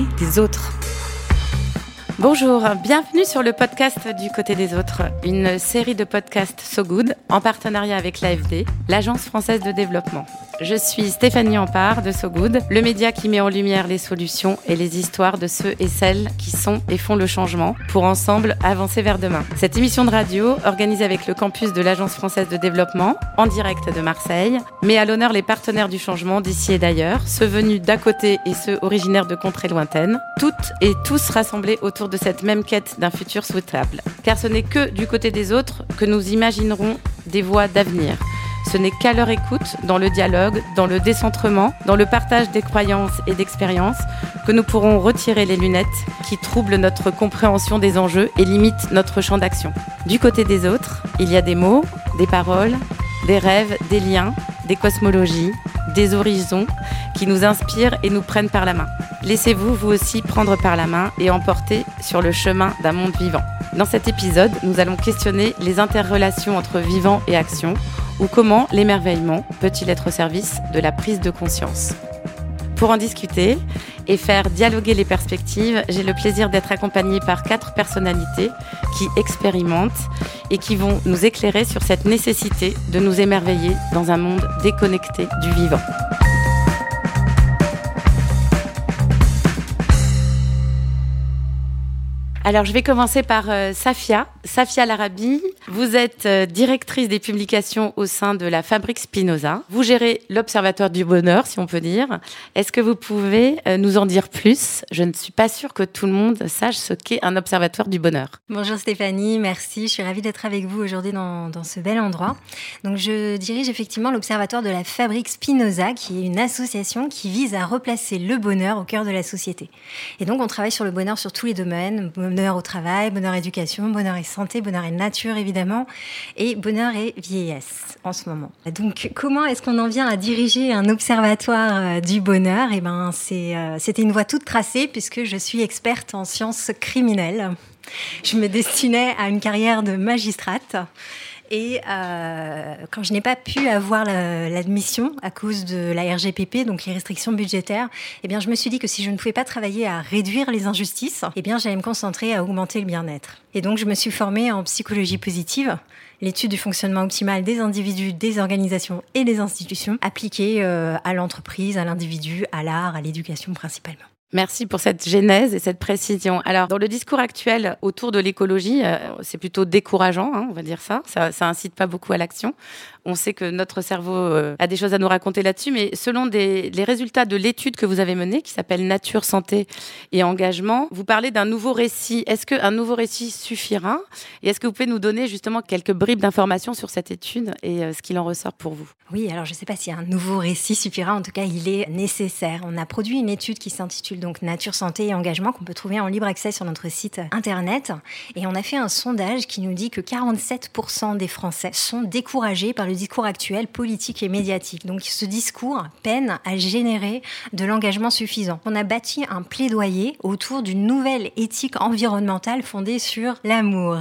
des autres. Bonjour, bienvenue sur le podcast du côté des autres, une série de podcasts So Good en partenariat avec l'AFD, l'Agence française de développement. Je suis Stéphanie Ampard de So Good, le média qui met en lumière les solutions et les histoires de ceux et celles qui sont et font le changement pour ensemble avancer vers demain. Cette émission de radio, organisée avec le campus de l'Agence française de développement, en direct de Marseille, met à l'honneur les partenaires du changement d'ici et d'ailleurs, ceux venus d'à côté et ceux originaires de contrées lointaines, toutes et tous rassemblés autour de cette même quête d'un futur souhaitable. Car ce n'est que du côté des autres que nous imaginerons des voies d'avenir ce n'est qu'à leur écoute, dans le dialogue, dans le décentrement, dans le partage des croyances et d'expériences, que nous pourrons retirer les lunettes qui troublent notre compréhension des enjeux et limitent notre champ d'action. Du côté des autres, il y a des mots, des paroles, des rêves, des liens, des cosmologies, des horizons qui nous inspirent et nous prennent par la main. Laissez-vous vous aussi prendre par la main et emporter sur le chemin d'un monde vivant. Dans cet épisode, nous allons questionner les interrelations entre vivant et action ou comment l'émerveillement peut-il être au service de la prise de conscience. Pour en discuter et faire dialoguer les perspectives, j'ai le plaisir d'être accompagnée par quatre personnalités qui expérimentent et qui vont nous éclairer sur cette nécessité de nous émerveiller dans un monde déconnecté du vivant. Alors, je vais commencer par euh, Safia. Safia Larabi, vous êtes euh, directrice des publications au sein de la Fabrique Spinoza. Vous gérez l'Observatoire du bonheur, si on peut dire. Est-ce que vous pouvez euh, nous en dire plus? Je ne suis pas sûre que tout le monde sache ce qu'est un Observatoire du bonheur. Bonjour Stéphanie, merci. Je suis ravie d'être avec vous aujourd'hui dans, dans, ce bel endroit. Donc, je dirige effectivement l'Observatoire de la Fabrique Spinoza, qui est une association qui vise à replacer le bonheur au cœur de la société. Et donc, on travaille sur le bonheur sur tous les domaines bonheur au travail, bonheur éducation, bonheur et santé, bonheur et nature évidemment, et bonheur et vieillesse en ce moment. Donc comment est-ce qu'on en vient à diriger un observatoire euh, du bonheur? Eh ben c'est euh, c'était une voie toute tracée puisque je suis experte en sciences criminelles. Je me destinais à une carrière de magistrate. Et euh, quand je n'ai pas pu avoir l'admission à cause de la RGPP, donc les restrictions budgétaires, eh bien, je me suis dit que si je ne pouvais pas travailler à réduire les injustices, eh bien, j'allais me concentrer à augmenter le bien-être. Et donc, je me suis formée en psychologie positive, l'étude du fonctionnement optimal des individus, des organisations et des institutions, appliquées euh, à l'entreprise, à l'individu, à l'art, à l'éducation principalement. Merci pour cette genèse et cette précision. Alors, dans le discours actuel autour de l'écologie, euh, c'est plutôt décourageant, hein, on va dire ça. ça. Ça incite pas beaucoup à l'action. On sait que notre cerveau euh, a des choses à nous raconter là-dessus, mais selon les résultats de l'étude que vous avez menée, qui s'appelle Nature, Santé et Engagement, vous parlez d'un nouveau récit. Est-ce qu'un nouveau récit suffira? Et est-ce que vous pouvez nous donner justement quelques bribes d'informations sur cette étude et euh, ce qu'il en ressort pour vous? Oui, alors je ne sais pas si un nouveau récit suffira. En tout cas, il est nécessaire. On a produit une étude qui s'intitule donc Nature, Santé et Engagement qu'on peut trouver en libre accès sur notre site internet. Et on a fait un sondage qui nous dit que 47% des Français sont découragés par le discours actuel politique et médiatique. Donc ce discours peine à générer de l'engagement suffisant. On a bâti un plaidoyer autour d'une nouvelle éthique environnementale fondée sur l'amour.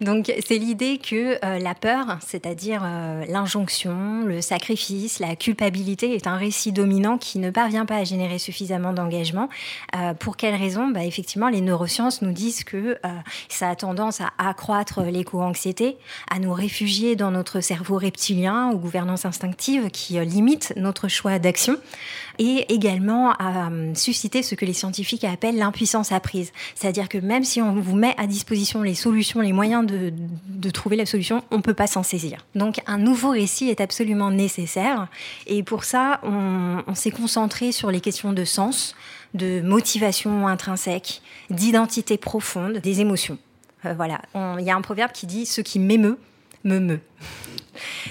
Donc c'est l'idée que euh, la peur, c'est-à-dire euh, l'injonction, le sacrifice, la culpabilité est un récit dominant qui ne parvient pas à générer suffisamment d'engagement. Euh, pour quelles raisons bah, Effectivement, les neurosciences nous disent que ça a tendance à accroître l'éco-anxiété, à nous réfugier dans notre cerveau reptilien ou gouvernance instinctive qui limite notre choix d'action et également à susciter ce que les scientifiques appellent l'impuissance apprise. C'est-à-dire que même si on vous met à disposition les solutions, les moyens de, trouver la solution, on ne peut pas s'en saisir. Donc un nouveau récit est absolument nécessaire. Et pour ça, on, s'est concentré sur les questions de sens, de motivation intrinsèque, d'identité profonde, des émotions. Euh, voilà, il y a un proverbe qui dit ce qui m'émeut me meut.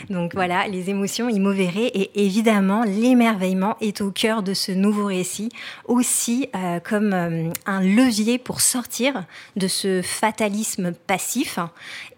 Donc voilà, les émotions immovérées et évidemment l'émerveillement est au cœur de ce nouveau récit, aussi euh, comme euh, un levier pour sortir de ce fatalisme passif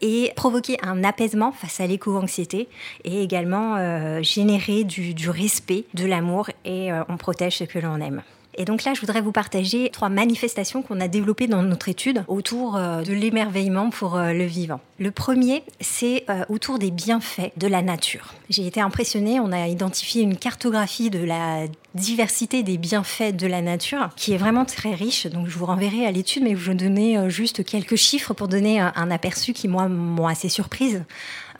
et provoquer un apaisement face à l'éco-anxiété et également euh, générer du, du, respect, de l'amour et on protège ce que l'on aime. Et donc là, je voudrais vous partager trois manifestations qu'on a développées dans notre étude autour euh, de l'émerveillement pour euh, le vivant. Le premier, c'est euh, autour des bienfaits de la nature. J'ai été impressionnée, on a identifié une cartographie de la diversité des bienfaits de la nature, qui est vraiment très riche. Donc je vous renverrai à l'étude, mais je vais donner juste quelques chiffres pour donner un aperçu qui, moi, m'ont assez surprise.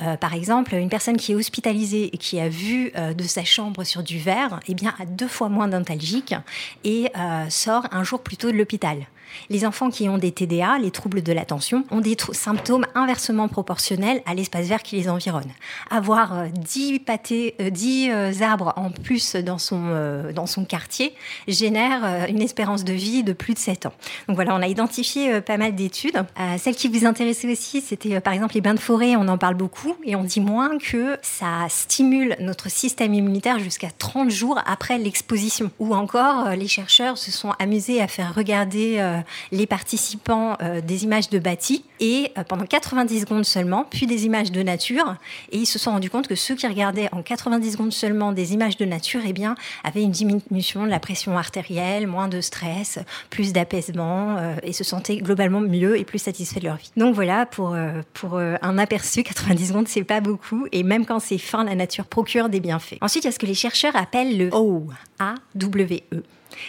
Euh, par exemple, une personne qui est hospitalisée et qui a vu euh, de sa chambre sur du verre, eh bien, a deux fois moins d'intalgique et sort un jour plus tôt de l'hôpital. Les enfants qui ont des TDA, les troubles de l'attention, ont des symptômes inversement proportionnels à l'espace vert qui les environne. Avoir 10, euh, pâtés, 10 euh, euh, arbres en plus dans son, dans son quartier génère une espérance de vie de plus de 7 ans. Donc voilà, on a identifié pas mal d'études. celle qui vous intéressait aussi, c'était par exemple les bains de forêt, on en parle beaucoup et on dit moins que ça stimule notre système immunitaire jusqu'à 30 jours après l'exposition. Ou encore, les chercheurs se sont amusés à faire regarder les participants euh, des images de bâtis et euh, pendant 90 secondes seulement, puis des images de nature. Et ils se sont rendus compte que ceux qui regardaient en 90 secondes seulement des images de nature, eh bien, avaient une diminution de la pression artérielle, moins de stress, plus d'apaisement euh, et se sentaient globalement mieux et plus satisfaits de leur vie. Donc voilà, pour, pour un aperçu, 90 secondes, c'est pas beaucoup. Et même quand c'est fin, la nature procure des bienfaits. Ensuite, il y a ce que les chercheurs appellent le O, A-W-E.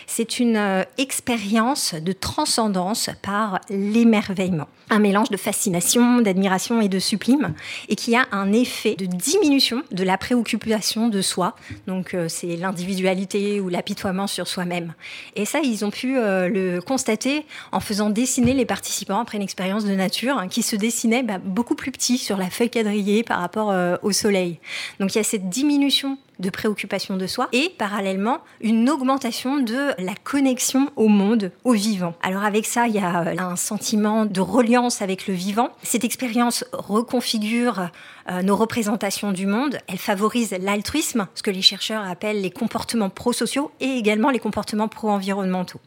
C'est une euh, expérience de transcendance par l'émerveillement. Un mélange de fascination, d'admiration et de sublime, et qui a un effet de diminution de la préoccupation de soi. Donc, euh, c'est l'individualité ou l'apitoiement sur soi-même. Et ça, ils ont pu euh, le constater en faisant dessiner les participants après une expérience de nature hein, qui se dessinait bah, beaucoup plus petit sur la feuille quadrillée par rapport au soleil. Donc, il y a cette diminution de préoccupation de soi et parallèlement une augmentation de la connexion au monde, au vivant. Alors avec ça, il y a euh, un sentiment de reliance avec le vivant. Cette expérience reconfigure euh, nos représentations du monde. Elle favorise l'altruisme, ce que les chercheurs appellent les comportements pro-sociaux et également les comportements pro-environnementaux.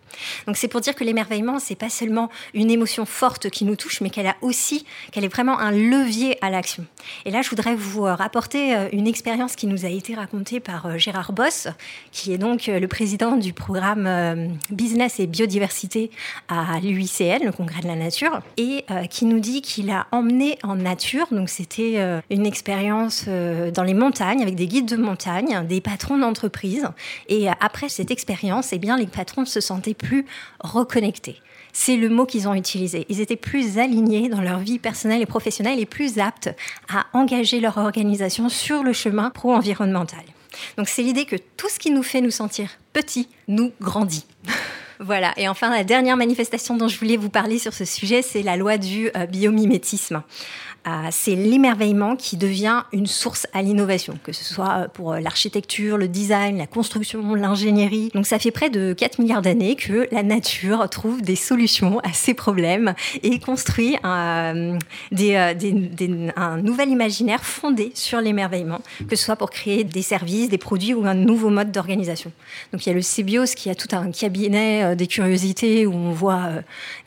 Donc c'est pour dire que l'émerveillement, c'est pas seulement une émotion forte qui nous touche, mais qu'elle a aussi, qu'elle est vraiment un levier à l'action. Et là, je voudrais vous euh, rapporter euh, une expérience qui nous a été racontée par Gérard Boss, qui est donc le président du programme Business et Biodiversité à l'UICN, le Congrès de la Nature, et qui nous dit qu'il a emmené en nature, donc c'était une expérience euh, dans les montagnes avec des guides de montagne, des patrons d'entreprise. Et après cette expérience, eh bien, les patrons se sentaient plus reconnectés. C'est le mot qu'ils ont utilisé. Ils étaient plus alignés dans leur vie personnelle et professionnelle et plus aptes à engager leur organisation sur le chemin pro-environnemental. Donc c'est l'idée que tout ce qui nous fait nous sentir petits nous grandit. Voilà. Et enfin, la dernière manifestation dont je voulais vous parler sur ce sujet, c'est la loi du euh, biomimétisme c'est l'émerveillement qui devient une source à l'innovation, que ce soit euh, pour euh, l'architecture, le design, la construction, l'ingénierie. Donc ça fait près de 4 milliards d'années que la nature trouve des solutions à ces problèmes et construit un, euh, un nouvel imaginaire fondé sur l'émerveillement, que ce soit pour créer des services, des produits ou un nouveau mode d'organisation. Donc il y a le Cébios qui a tout un cabinet des curiosités où on voit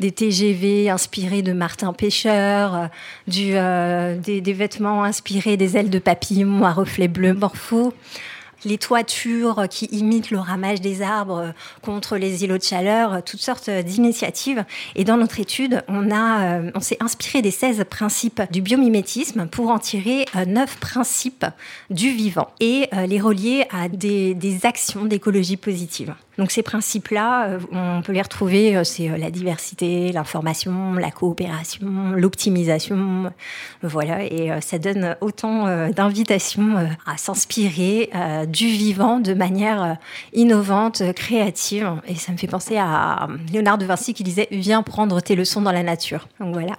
des TGV inspirés de Martin Pêcheur, euh, des, vêtements inspirés des ailes de papillon à reflets bleus morphos les toitures qui imitent le ramage des arbres contre les îlots de chaleur, toutes sortes d'initiatives. Et dans notre étude, on, euh, on s'est inspiré des 16 principes du biomimétisme pour en tirer 9 euh, principes du vivant et les relier à des, des actions d'écologie positive. Donc ces principes-là, euh, on peut les retrouver, euh, c'est euh, la diversité, l'information, la coopération, l'optimisation, voilà, et ça donne autant d'invitations à s'inspirer du vivant de manière innovante, créative. Et ça me fait penser à Léonard de Vinci qui disait Viens prendre tes leçons dans la nature. Donc voilà.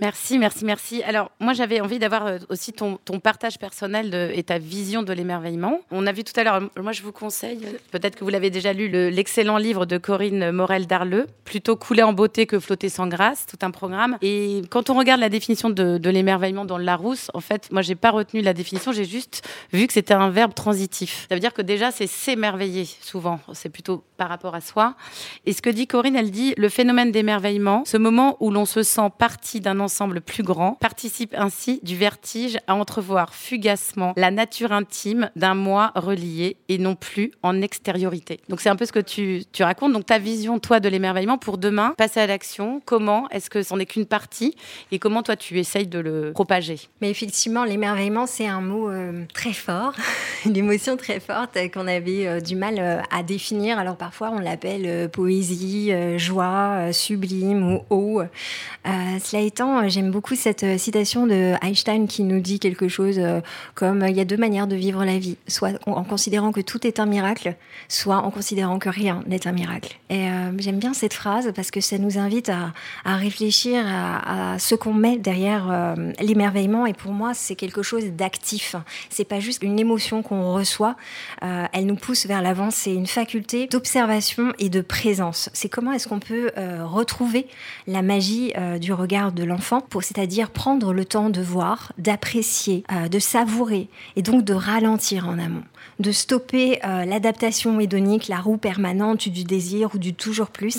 Merci, merci, merci. Alors, moi, j'avais envie d'avoir euh, aussi ton, partage personnel et ta vision de l'émerveillement. On a vu tout à l'heure, moi, je vous conseille, euh, peut-être que vous l'avez déjà lu, l'excellent livre de Corinne Morel-Darleux, Plutôt couler en beauté que flotter sans grâce, tout un programme. Et quand on regarde la définition de, de l'émerveillement dans le Larousse, en fait, moi, j'ai pas retenu la définition, j'ai juste vu que c'était un verbe transitif. Ça veut dire que déjà, c'est s'émerveiller, souvent. C'est plutôt par rapport à soi. Et ce que dit Corinne, elle dit le phénomène d'émerveillement, ce moment où l'on se sent partie d'un ensemble plus grand participe ainsi du vertige à entrevoir fugacement la nature intime d'un moi relié et non plus en extériorité. Donc c'est un peu ce que tu, tu racontes. Donc ta vision, toi, de l'émerveillement pour demain, passer à l'action, comment Est-ce que c'en est qu'une partie Et comment toi, tu essayes de le propager? Mais effectivement, l'émerveillement, c'est un mot euh, très fort, une émotion très forte euh, qu'on avait euh, du mal à définir. Alors parfois, on l'appelle poésie, joie, sublime ou haut. cela étant, j'aime beaucoup cette citation de Einstein qui nous dit quelque chose comme il y a deux manières de vivre la vie, soit en considérant que tout est un miracle, soit en considérant que rien n'est un miracle. Et j'aime bien cette phrase parce que ça nous invite à, réfléchir à, ce qu'on met derrière l'émerveillement. Et pour moi, c'est quelque chose d'actif. C'est pas juste une émotion qu'on reçoit. Euh, elle nous pousse vers l'avant. C'est une faculté d'observation et de présence. C'est comment est-ce qu'on peut euh, retrouver la magie euh, du regard de l'enfant, c'est-à-dire prendre le temps de voir, d'apprécier, de savourer et donc de ralentir en amont de stopper l'adaptation hédonique, la roue permanente du désir ou du toujours plus,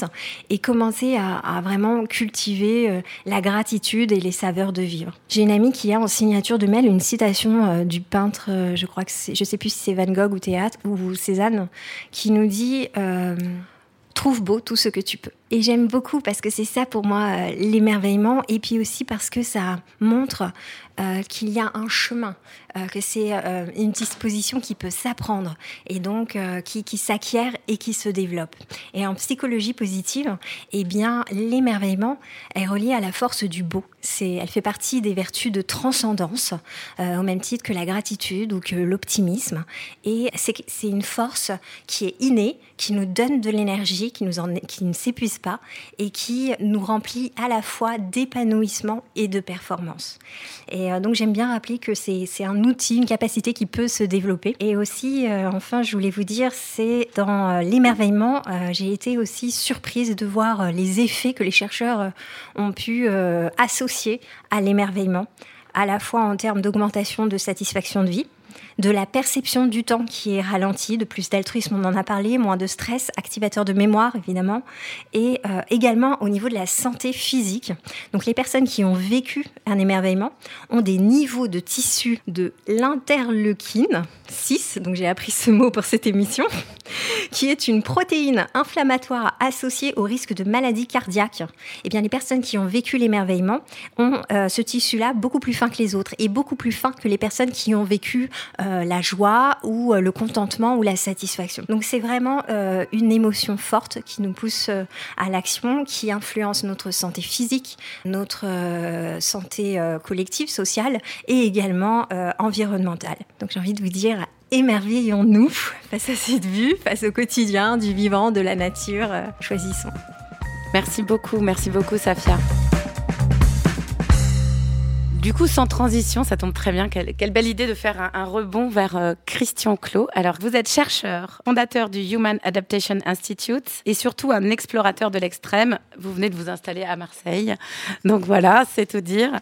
et commencer à, vraiment cultiver la gratitude et les saveurs de vivre. J'ai une amie qui a en signature de mail une citation du peintre, euh, je crois que c'est, je sais plus si c'est Van Gogh ou Théâtre ou Cézanne, qui nous dit euh, trouve beau tout ce que tu peux. Et j'aime beaucoup parce que c'est ça pour moi euh, l'émerveillement et puis aussi parce que ça montre euh, qu'il y a un chemin, euh, que c'est une disposition qui peut s'apprendre et donc qui, qui s'acquiert et qui se développe. Et en psychologie positive, eh bien l'émerveillement est relié à la force du beau. C'est, elle fait partie des vertus de transcendance au même titre que la gratitude ou que l'optimisme. Et c'est, c'est une force qui est innée, qui nous donne de l'énergie, qui, nous en, qui ne s'épuise et qui nous remplit à la fois d'épanouissement et de performance. Et euh, donc j'aime bien rappeler que c'est un outil, une capacité qui peut se développer. Et aussi, euh, enfin, je voulais vous dire, c'est dans euh, l'émerveillement, j'ai été aussi surprise de voir les effets que les chercheurs ont pu associer à l'émerveillement, à la fois en termes d'augmentation de satisfaction de vie, de la perception du temps qui est ralentie, de plus d'altruisme, on en a parlé, moins de stress, activateur de mémoire évidemment, et euh, également au niveau de la santé physique. Donc les personnes qui ont vécu un émerveillement ont des niveaux de tissu de l'interleukine 6, donc j'ai appris ce mot pour cette émission, qui est une protéine inflammatoire associée au risque de maladie cardiaque. Eh bien les personnes qui ont vécu l'émerveillement ont euh, ce tissu-là beaucoup plus fin que les autres et beaucoup plus fin que les personnes qui ont vécu euh, euh, la joie ou euh, le contentement ou la satisfaction. Donc c'est vraiment euh, une émotion forte qui nous pousse à l'action, qui influence notre santé physique, notre santé collective, sociale et également environnementale. Donc j'ai envie de vous dire émerveillons-nous face à cette vue, face au quotidien du vivant, de la nature. choisissons. Merci beaucoup, merci beaucoup Safia. Du coup, sans transition, ça tombe très bien. Quelle, belle idée de faire un, rebond vers euh, Christian Clot. Alors, vous êtes chercheur, fondateur du Human Adaptation Institute et surtout un explorateur de l'extrême. Vous venez de vous installer à Marseille. Donc voilà, c'est tout dire.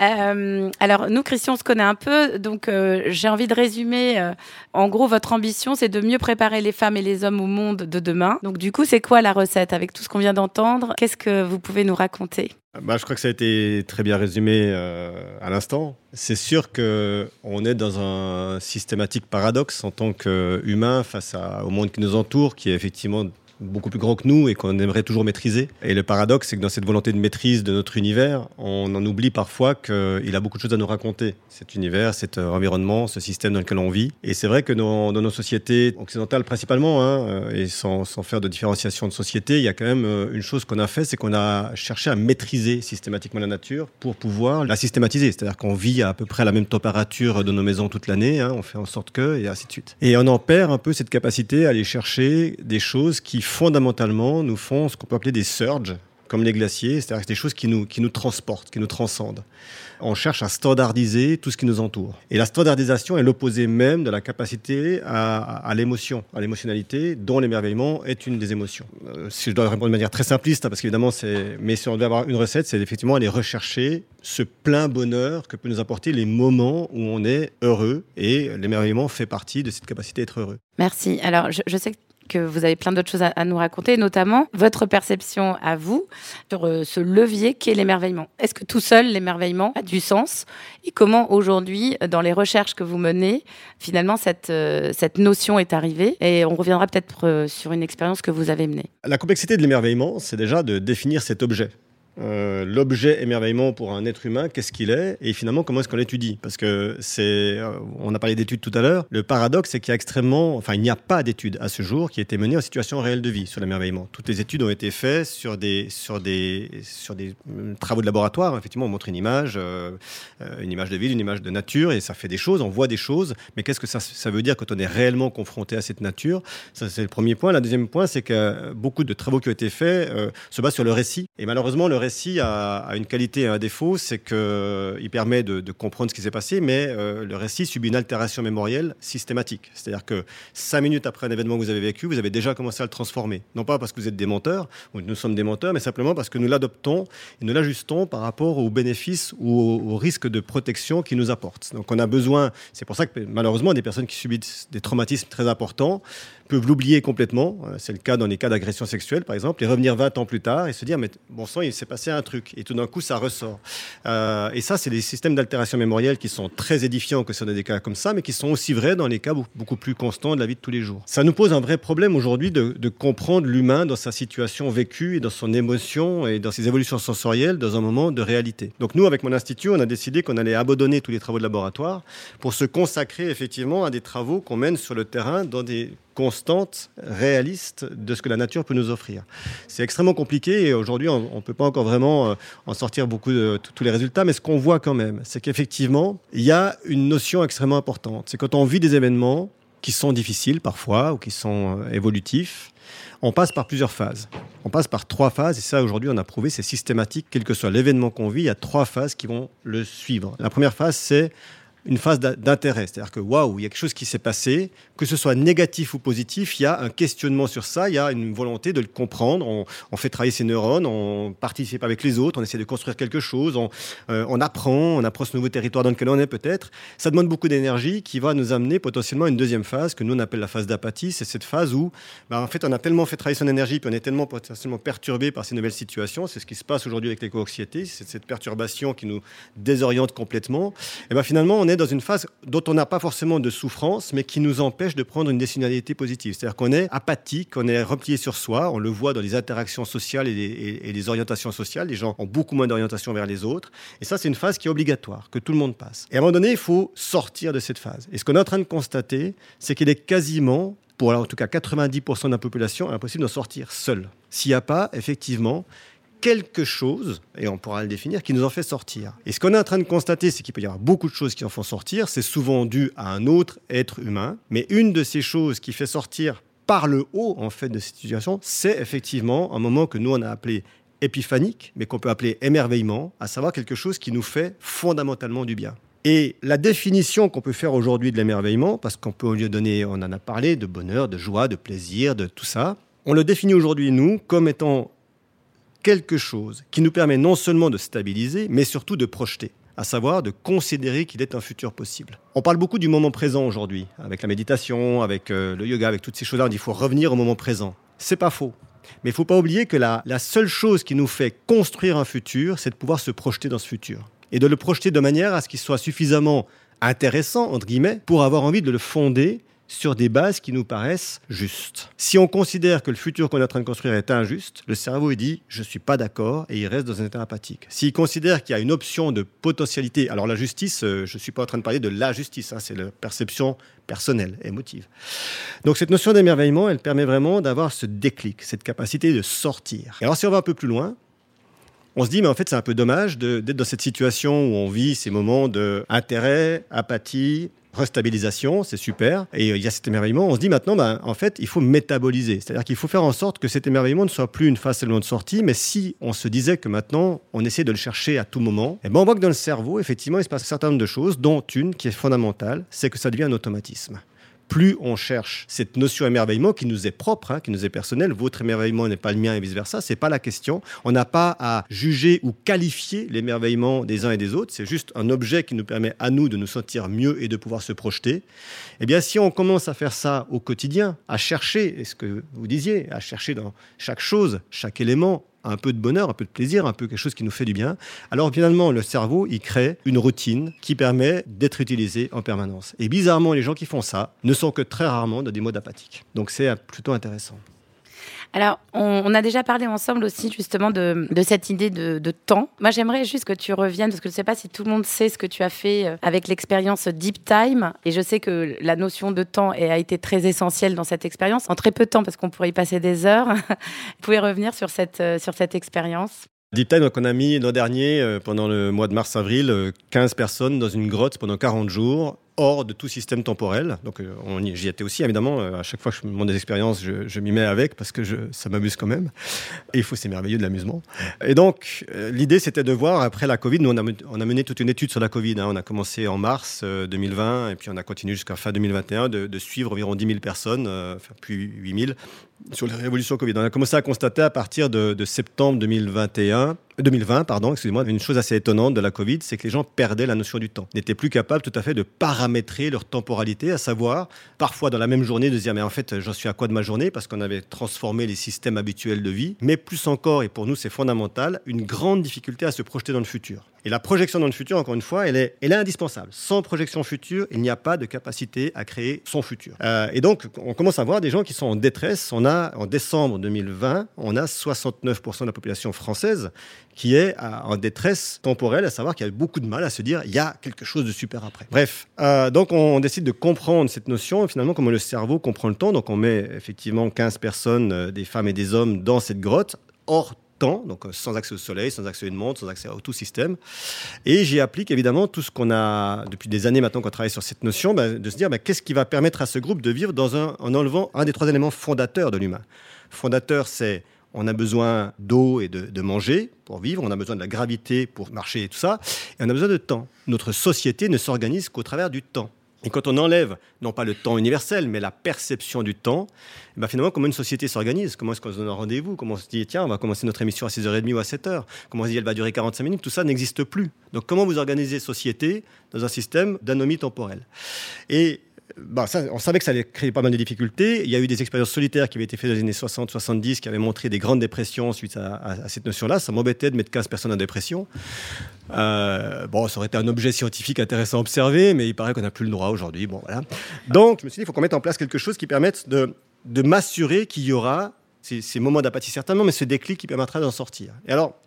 Euh, alors, nous, Christian, on se connaît un peu. Donc, euh, j'ai envie de résumer. en gros, votre ambition, c'est de mieux préparer les femmes et les hommes au monde de demain. Donc, du coup, c'est quoi la recette avec tout ce qu'on vient d'entendre? Qu'est-ce que vous pouvez nous raconter? Bah, je crois que ça a été très bien résumé euh, à l'instant. C'est sûr qu'on est dans un systématique paradoxe en tant qu'humain face au monde qui nous entoure, qui est effectivement beaucoup plus grand que nous et qu'on aimerait toujours maîtriser. Et le paradoxe, c'est que dans cette volonté de maîtrise de notre univers, on en oublie parfois qu'il a beaucoup de choses à nous raconter. Cet univers, cet euh, environnement, ce système dans lequel on vit. Et c'est vrai que dans, nos sociétés occidentales principalement, hein, euh, et sans, sans, faire de différenciation de société, il y a quand même euh, une chose qu'on a fait, c'est qu'on a cherché à maîtriser systématiquement la nature pour pouvoir la systématiser. C'est-à-dire qu'on vit à, peu près à la même température de nos maisons toute l'année, hein, on fait en sorte que, et ainsi de suite. Et on en perd un peu cette capacité à aller chercher des choses qui fondamentalement nous font ce qu'on peut appeler des surges, comme les glaciers, c'est-à-dire des choses qui nous, qui nous transportent, qui nous transcendent. On cherche à standardiser tout ce qui nous entoure. Et la standardisation est l'opposé même de la capacité à, l'émotion, à l'émotionnalité, dont l'émerveillement est une des émotions. Euh, si je dois répondre de manière très simpliste, parce qu'évidemment, c'est, mais si on doit avoir une recette, c'est effectivement aller rechercher ce plein bonheur que peut nous apporter les moments où on est heureux. Et l'émerveillement fait partie de cette capacité d'être heureux. Merci. Alors, je, je sais que que vous avez plein d'autres choses à, nous raconter, notamment votre perception à vous sur euh, ce levier qu'est l'émerveillement. Est-ce que tout seul, l'émerveillement a du sens? Et comment aujourd'hui, dans les recherches que vous menez, finalement, cette, euh, cette notion est arrivée? Et on reviendra peut-être euh, sur une expérience que vous avez menée. La complexité de l'émerveillement, c'est déjà de définir cet objet. Euh, l'objet émerveillement pour un être humain, qu'est-ce qu'il est, et finalement comment est-ce qu'on l'étudie? Parce que c'est, euh, on a parlé d'études tout à l'heure. Le paradoxe, c'est qu'il a enfin, il n'y a pas d'études à ce jour qui aient été menées en situation réelle de vie sur l'émerveillement. Toutes les études ont été faites sur des, sur des, sur des euh, travaux de laboratoire. Effectivement, on montre une image, une image de ville, une image de nature, et ça fait des choses, on voit des choses. Mais qu'est-ce que ça, ça veut dire quand on est réellement confronté à cette nature? Ça, c'est le premier point. Le deuxième point, c'est que beaucoup de travaux qui ont été faits se basent sur le récit. Et malheureusement, le récit a, une qualité et un défaut, c'est qu'il euh, permet de, comprendre ce qui s'est passé, mais euh, le récit subit une altération mémorielle systématique. C'est-à-dire que cinq minutes après un événement que vous avez vécu, vous avez déjà commencé à le transformer. Non pas parce que vous êtes des menteurs, ou nous sommes des menteurs, mais simplement parce que nous l'adoptons et nous l'ajustons par rapport aux bénéfices ou aux, risques de protection qu'il nous apporte. Donc on a besoin, c'est pour ça que malheureusement des personnes qui subissent des traumatismes très importants peuvent l'oublier complètement. Euh, c'est le cas dans les cas d'agression sexuelle, par exemple, et revenir 20 ans plus tard et se dire, mais bon sang, il s'est passé un truc. Et tout d'un coup, ça ressort. Euh, et ça, c'est des systèmes d'altération mémorielle qui sont très édifiants que sur des cas comme ça, mais qui sont aussi vrais dans les cas beaucoup plus constants de la vie de tous les jours. Ça nous pose un vrai problème aujourd'hui de, comprendre l'humain dans sa situation vécue et dans son émotion et dans ses évolutions sensorielles dans un moment de réalité. Donc nous, avec mon institut, on a décidé qu'on allait abandonner tous les travaux de laboratoire pour se consacrer effectivement à des travaux qu'on mène sur le terrain dans des constante, réaliste de ce que la nature peut nous offrir. C'est extrêmement compliqué et aujourd'hui, on ne peut pas encore vraiment euh, en sortir beaucoup de tous les résultats, mais ce qu'on voit quand même, c'est qu'effectivement, il y a une notion extrêmement importante. C'est quand on vit des événements qui sont difficiles parfois ou qui sont euh, évolutifs, on passe par plusieurs phases. On passe par trois phases, et ça aujourd'hui on a prouvé, c'est systématique, quel que soit l'événement qu'on vit, il y a trois phases qui vont le suivre. La première phase, c'est une phase d'intérêt. C'est-à-dire que waouh, il y a quelque chose qui s'est passé, que ce soit négatif ou positif, il y a un questionnement sur ça, il y a une volonté de le comprendre. On, fait travailler ses neurones, on participe avec les autres, on essaie de construire quelque chose, on, euh, apprend, on apprend ce nouveau territoire dans lequel on est peut-être. Ça demande beaucoup d'énergie qui va nous amener potentiellement à une deuxième phase que nous on appelle la phase d'apathie. C'est cette phase où, bah, en fait, on a tellement fait travailler son énergie, puis on est tellement potentiellement perturbé par ces nouvelles situations. C'est ce qui se passe aujourd'hui avec l'éco-anxiété, c'est cette perturbation qui nous désoriente complètement. Et ben finalement, on est dans une phase dont on n'a pas forcément de souffrance, mais qui nous empêche de prendre une décisionnalité positive. C'est-à-dire qu'on est apathique, on est replié sur soi, on le voit dans les interactions sociales et les, orientations sociales. Les gens ont beaucoup moins d'orientation vers les autres. Et ça, c'est une phase qui est obligatoire, que tout le monde passe. Et à un moment donné, il faut sortir de cette phase. Et ce qu'on est en train de constater, c'est qu'il est quasiment pour en tout cas 90% de la population, impossible d'en sortir seul. S'il n'y a pas, effectivement, quelque chose, et on pourra le définir, qui nous en fait sortir. Et ce qu'on est en train de constater, c'est qu'il peut y avoir beaucoup de choses qui en font sortir. C'est souvent dû à un autre être humain. Mais une de ces choses qui fait sortir par le haut, en fait, de cette situation, c'est effectivement un moment que nous, on a appelé épiphanique, mais qu'on peut appeler émerveillement, à savoir quelque chose qui nous fait fondamentalement du bien. Et la définition qu'on peut faire aujourd'hui de l'émerveillement, parce qu'on peut lui donner, on en a parlé, de bonheur, de joie, de plaisir, de tout ça, on le définit aujourd'hui, nous, comme étant quelque chose qui nous permet non seulement de stabiliser, mais surtout de projeter à savoir de considérer qu'il est un futur possible. On parle beaucoup du moment présent aujourd'hui, avec la méditation, avec euh, le yoga, avec toutes ces choses-là. On dit qu'il faut revenir au moment présent. C'est pas faux. Mais il faut pas oublier que la, la seule chose qui nous fait construire un futur, c'est de pouvoir se projeter dans ce futur. Et de le projeter de manière à ce qu'il soit suffisamment intéressant, entre guillemets, pour avoir envie de le fonder sur des bases qui nous paraissent justes. Si on considère que le futur qu'on est en train de construire est injuste, le cerveau dit je suis pas d'accord et il reste dans un état apathique. S'il considère qu'il y a une option de potentialité, alors la justice, euh, je suis pas en train de parler de la justice, hein, c'est la perception personnelle, émotive. Donc cette notion d'émerveillement, elle permet vraiment d'avoir ce déclic, cette capacité de sortir. Et alors si on va un peu plus loin, on se dit, mais en fait, c'est un peu dommage d'être dans cette situation où on vit ces moments d'intérêt, apathie, restabilisation, c'est super. Et euh, il y a cet émerveillement. On se dit maintenant, ben, en fait, il faut métaboliser. C'est-à-dire qu'il faut faire en sorte que cet émerveillement ne soit plus une phase seulement de sortie, mais si on se disait que maintenant, on essaie de le chercher à tout moment, et eh ben, on voit que dans le cerveau, effectivement, il se passe un certain nombre de choses, dont une qui est fondamentale, c'est que ça devient un automatisme plus on cherche cette notion d'émerveillement qui nous est propre, hein, qui nous est personnelle, votre émerveillement n'est pas le mien et vice-versa, c'est pas la question. On n'a pas à juger ou qualifier l'émerveillement des uns et des autres, c'est juste un objet qui nous permet à nous de nous sentir mieux et de pouvoir se projeter. Eh bien, si on commence à faire ça au quotidien, à chercher, est ce que vous disiez, à chercher dans chaque chose, chaque élément, un peu de bonheur, un peu de plaisir, un peu quelque chose qui nous fait du bien, alors finalement, le cerveau, il crée une routine qui permet d'être utilisé en permanence. Et bizarrement, les gens qui font ça ne sont que très rarement dans des modes apathiques. Donc c'est plutôt intéressant. Alors, on, a déjà parlé ensemble aussi justement de, cette idée de, temps. Moi, j'aimerais juste que tu reviennes, parce que je ne sais pas si tout le monde sait ce que tu as fait euh, avec l'expérience Deep Time. Et je sais que la notion de temps a été très essentielle dans cette expérience, en très peu de temps, parce qu'on pourrait y passer des heures. Vous pouvez revenir sur cette, euh, sur cette expérience Deep Time, donc on a mis l'an dernier, euh, pendant le mois de mars-avril, 15 personnes dans une grotte pendant 40 jours hors de tout système temporel. Donc euh, j'y étais aussi, évidemment. Euh, à chaque fois que je me demande des expériences, je, m'y mets avec parce que ça m'amuse quand même. Et il faut, c'est merveilleux de l'amusement. Et donc, euh, l'idée, c'était de voir, après la Covid, nous, on a, a, mené toute une étude sur la Covid. Hein. On a commencé en mars 2020 et puis on a continué jusqu'à fin 2021 de, de, suivre environ 10 000 personnes, enfin, puis 8 000 sur les révolutions Covid. On a commencé à constater à partir de septembre 2021 2020, pardon, excusez-moi, une chose assez étonnante de la Covid, c'est que les gens perdaient la notion du temps, n'étaient plus capables tout à fait de paramétrer leur temporalité, à savoir, parfois dans la même journée, de dire, mais en fait, j'en suis à quoi de ma journée, parce qu'on avait transformé les systèmes habituels de vie, mais plus encore, et pour nous c'est fondamental, une grande difficulté à se projeter dans le futur. Et la projection dans le futur, encore une fois, elle est, indispensable. Sans projection future, il n'y a pas de capacité à créer son futur. Euh, et donc, on commence à voir des gens qui sont en détresse. On a, en décembre 2020, on a 69% de la population française qui est en détresse temporelle, à savoir qu'il y a beaucoup de mal à se dire il y a quelque chose de super après. Bref, euh, donc on décide de comprendre cette notion, finalement comment le cerveau comprend le temps. Donc on met effectivement 15 personnes, euh, des femmes et des hommes, dans cette grotte, hors temps, donc euh, sans accès au soleil, sans accès à une montre, sans accès à tout système. Et j'y applique évidemment tout ce qu'on a depuis des années maintenant qu'on travaille sur cette notion, bah, de se dire bah, qu'est-ce qui va permettre à ce groupe de vivre dans un, en enlevant un des trois éléments fondateurs de l'humain? Fondateur, c'est on a besoin d'eau et de, manger pour vivre, on a besoin de la gravité pour marcher et tout ça, et on a besoin de temps. Notre société ne s'organise qu'au travers du temps. Et quand on enlève, non pas le temps universel, mais la perception du temps, eh ben finalement, comment une société s'organise? Comment est-ce qu'on se donne un rendez-vous? Comment on se dit, tiens, on va commencer notre émission à 6h30 ou à 7h Comment on se dit, elle va durer 45 minutes? Tout ça n'existe plus. Donc, comment vous organisez société dans un système d'anomie temporelle? Bah, on savait que ça allait créer pas mal de difficultés. Il y a eu des expériences solitaires qui avaient été faites dans les années 60-70 qui avaient montré des grandes dépressions suite à, cette notion-là. Ça m'embêtait de mettre 15 personnes en dépression. Euh, bon, ça aurait été un objet scientifique intéressant à observer, mais il paraît qu'on n'a plus le droit aujourd'hui. Bon, voilà. Donc, je me suis dit, il faut qu'on mette en place quelque chose qui permette de, m'assurer qu'il y aura ces, ces moments d'apathie certainement, mais ce déclic qui permettra d'en sortir. Et alors,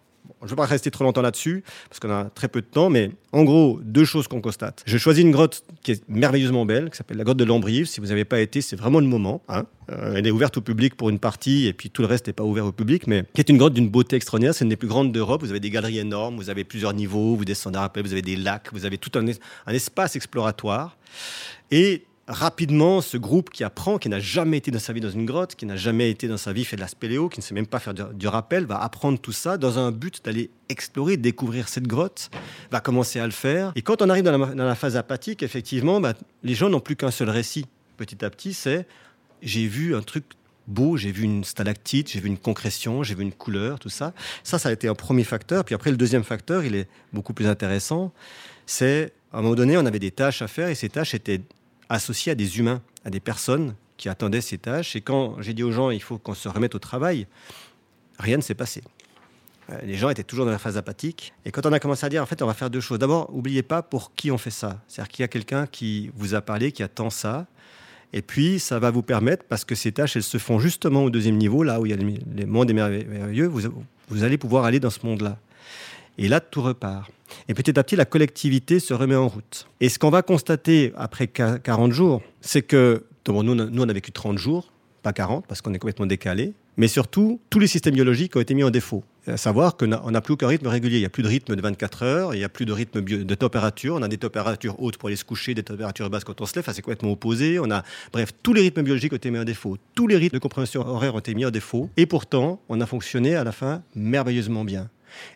je ne vais pas rester trop longtemps là-dessus, parce qu'on a très peu de temps, mais en gros, deux choses qu'on constate. Je choisis une grotte qui est merveilleusement belle, qui s'appelle la grotte de Lambrive. Si vous n'avez pas été, c'est vraiment le moment. Hein. Euh, elle est ouverte au public pour une partie, et puis tout le reste n'est pas ouvert au public, mais qui est une grotte d'une beauté extraordinaire. C'est une des plus grandes d'Europe. Vous avez des galeries énormes, vous avez plusieurs niveaux, vous descendez après, vous avez des lacs, vous avez tout un, un espace exploratoire. Et rapidement, ce groupe qui apprend, qui n'a jamais été dans sa vie dans une grotte, qui n'a jamais été dans sa vie fait de la spéléo, qui ne sait même pas faire du, rappel, va apprendre tout ça dans un but d'aller explorer, découvrir cette grotte, va commencer à le faire. Et quand on arrive dans la, phase apathique, effectivement, bah, les gens n'ont plus qu'un seul récit. Petit à petit, c'est j'ai vu un truc beau, j'ai vu une stalactite, j'ai vu une concrétion, j'ai vu une couleur, tout ça. Ça, ça a été un premier facteur. Puis après, le deuxième facteur, il est beaucoup plus intéressant. C'est, à un moment donné, on avait des tâches à faire et ces tâches étaient associé à des humains, à des personnes qui attendaient ces tâches. Et quand j'ai dit aux gens, il faut qu'on se remette au travail, rien ne s'est passé. Euh, les gens étaient toujours dans la phase apathique. Et quand on a commencé à dire, en fait, on va faire deux choses. D'abord, n'oubliez pas pour qui on fait ça. C'est-à-dire qu'il y a quelqu'un qui vous a parlé, qui attend ça. Et puis, ça va vous permettre, parce que ces tâches, elles se font justement au deuxième niveau, là où il y a les mondes merveilleux, vous, vous allez pouvoir aller dans ce monde-là. Et là, tout repart. Et petit à petit, la collectivité se remet en route. Et ce qu'on va constater après 40 jours, c'est que, nous, nous, on a vécu 30 jours, pas 40, parce qu'on est complètement décalé. Mais surtout, tous les systèmes biologiques ont été mis en défaut. À savoir qu'on n'a plus aucun rythme régulier. Il n'y a plus de rythme de 24 heures, il n'y a plus de rythme de température. On a des températures hautes pour aller se coucher, des températures basses quand on se lève. c'est complètement opposé. On a, bref, tous les rythmes biologiques ont été mis en défaut. Tous les rythmes de compréhension horaire ont été mis en défaut. Et pourtant, on a fonctionné à la fin merveilleusement bien.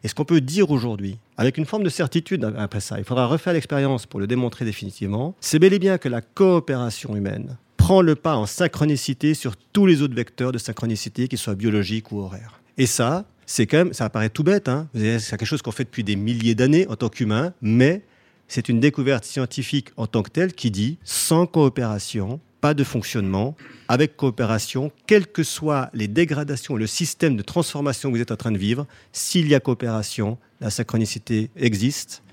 Et ce qu'on peut dire aujourd'hui, avec une forme de certitude après ça, il faudra refaire l'expérience pour le démontrer définitivement, c'est bel et bien que la coopération humaine prend le pas en synchronicité sur tous les autres vecteurs de synchronicité, qu'ils soient biologiques ou horaires. Et ça, c'est quand même, ça apparaît tout bête, hein. c'est quelque chose qu'on fait depuis des milliers d'années en tant qu'humain, mais c'est une découverte scientifique en tant que telle qui dit sans coopération, pas de fonctionnement, avec coopération, quelles que soient les dégradations, le système de transformation que vous êtes en train de vivre, s'il y a coopération, la synchronicité existe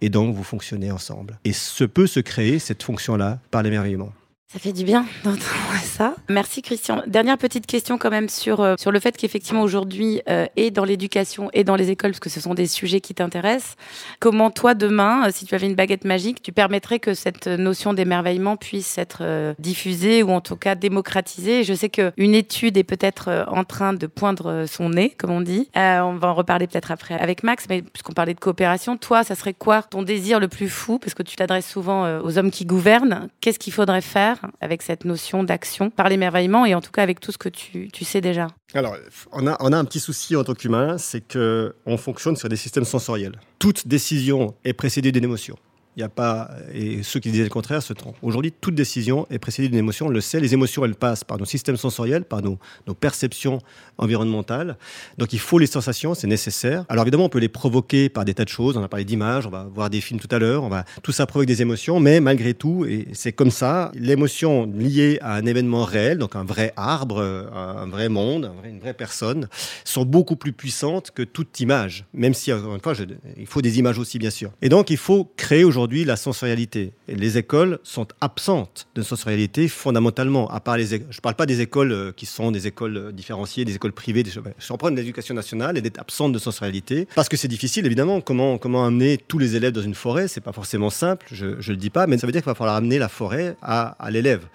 et donc vous fonctionnez ensemble. Et ce peut se créer, cette fonction-là, par l'émerveillement. Ça fait du bien d'entendre ça. Merci Christian. Dernière petite question quand même sur, euh, sur le fait qu'effectivement aujourd'hui, euh, et dans l'éducation et dans les écoles, parce que ce sont des sujets qui t'intéressent, comment toi demain, euh, si tu avais une baguette magique, tu permettrais que cette notion d'émerveillement puisse être diffusée ou en tout cas démocratisée? Je sais qu'une étude est peut-être en train de poindre son nez, comme on dit. on va en reparler peut-être après avec Max, mais puisqu'on parlait de coopération, toi, ça serait quoi ton désir le plus fou? Parce que tu t'adresses souvent aux hommes qui gouvernent. Qu'est-ce qu'il faudrait faire avec cette notion d'action par l'émerveillement et en tout cas avec tout ce que tu, sais déjà Alors, on a, on a un petit souci en tant qu'humain, c'est qu'on fonctionne sur des systèmes sensoriels. Toute décision est précédée d'une émotion. Il n'y a pas, et ceux qui disaient le contraire se trompent. Aujourd'hui, toute décision est précédée d'une émotion. On le sait, les émotions, elles passent par nos systèmes sensoriels, par nos, perceptions environnementales. Donc, il faut les sensations, c'est nécessaire. Alors, évidemment, on peut les provoquer par des tas de choses. On a parlé d'images, on va voir des films tout à l'heure. On va, tout ça provoque des émotions, mais malgré tout, et c'est comme ça, l'émotion liée à un événement réel, donc un vrai arbre, un vrai monde, une vraie personne, sont beaucoup plus puissantes que toute image. Même si, encore une fois, il faut des images aussi, bien sûr. Et donc, il faut créer aujourd'hui aujourd'hui la sensorialité. Et les écoles sont absentes de sensorialité fondamentalement, à part les Je ne parle pas des écoles euh, qui sont des écoles euh, différenciées, des écoles privées. Je reprends l'éducation nationale et d'être absente de sensorialité. Parce que c'est difficile, évidemment. Comment, comment amener tous les élèves dans une forêt? C'est pas forcément simple, je ne le dis pas, mais ça veut dire qu'il va falloir amener la forêt à l'élève.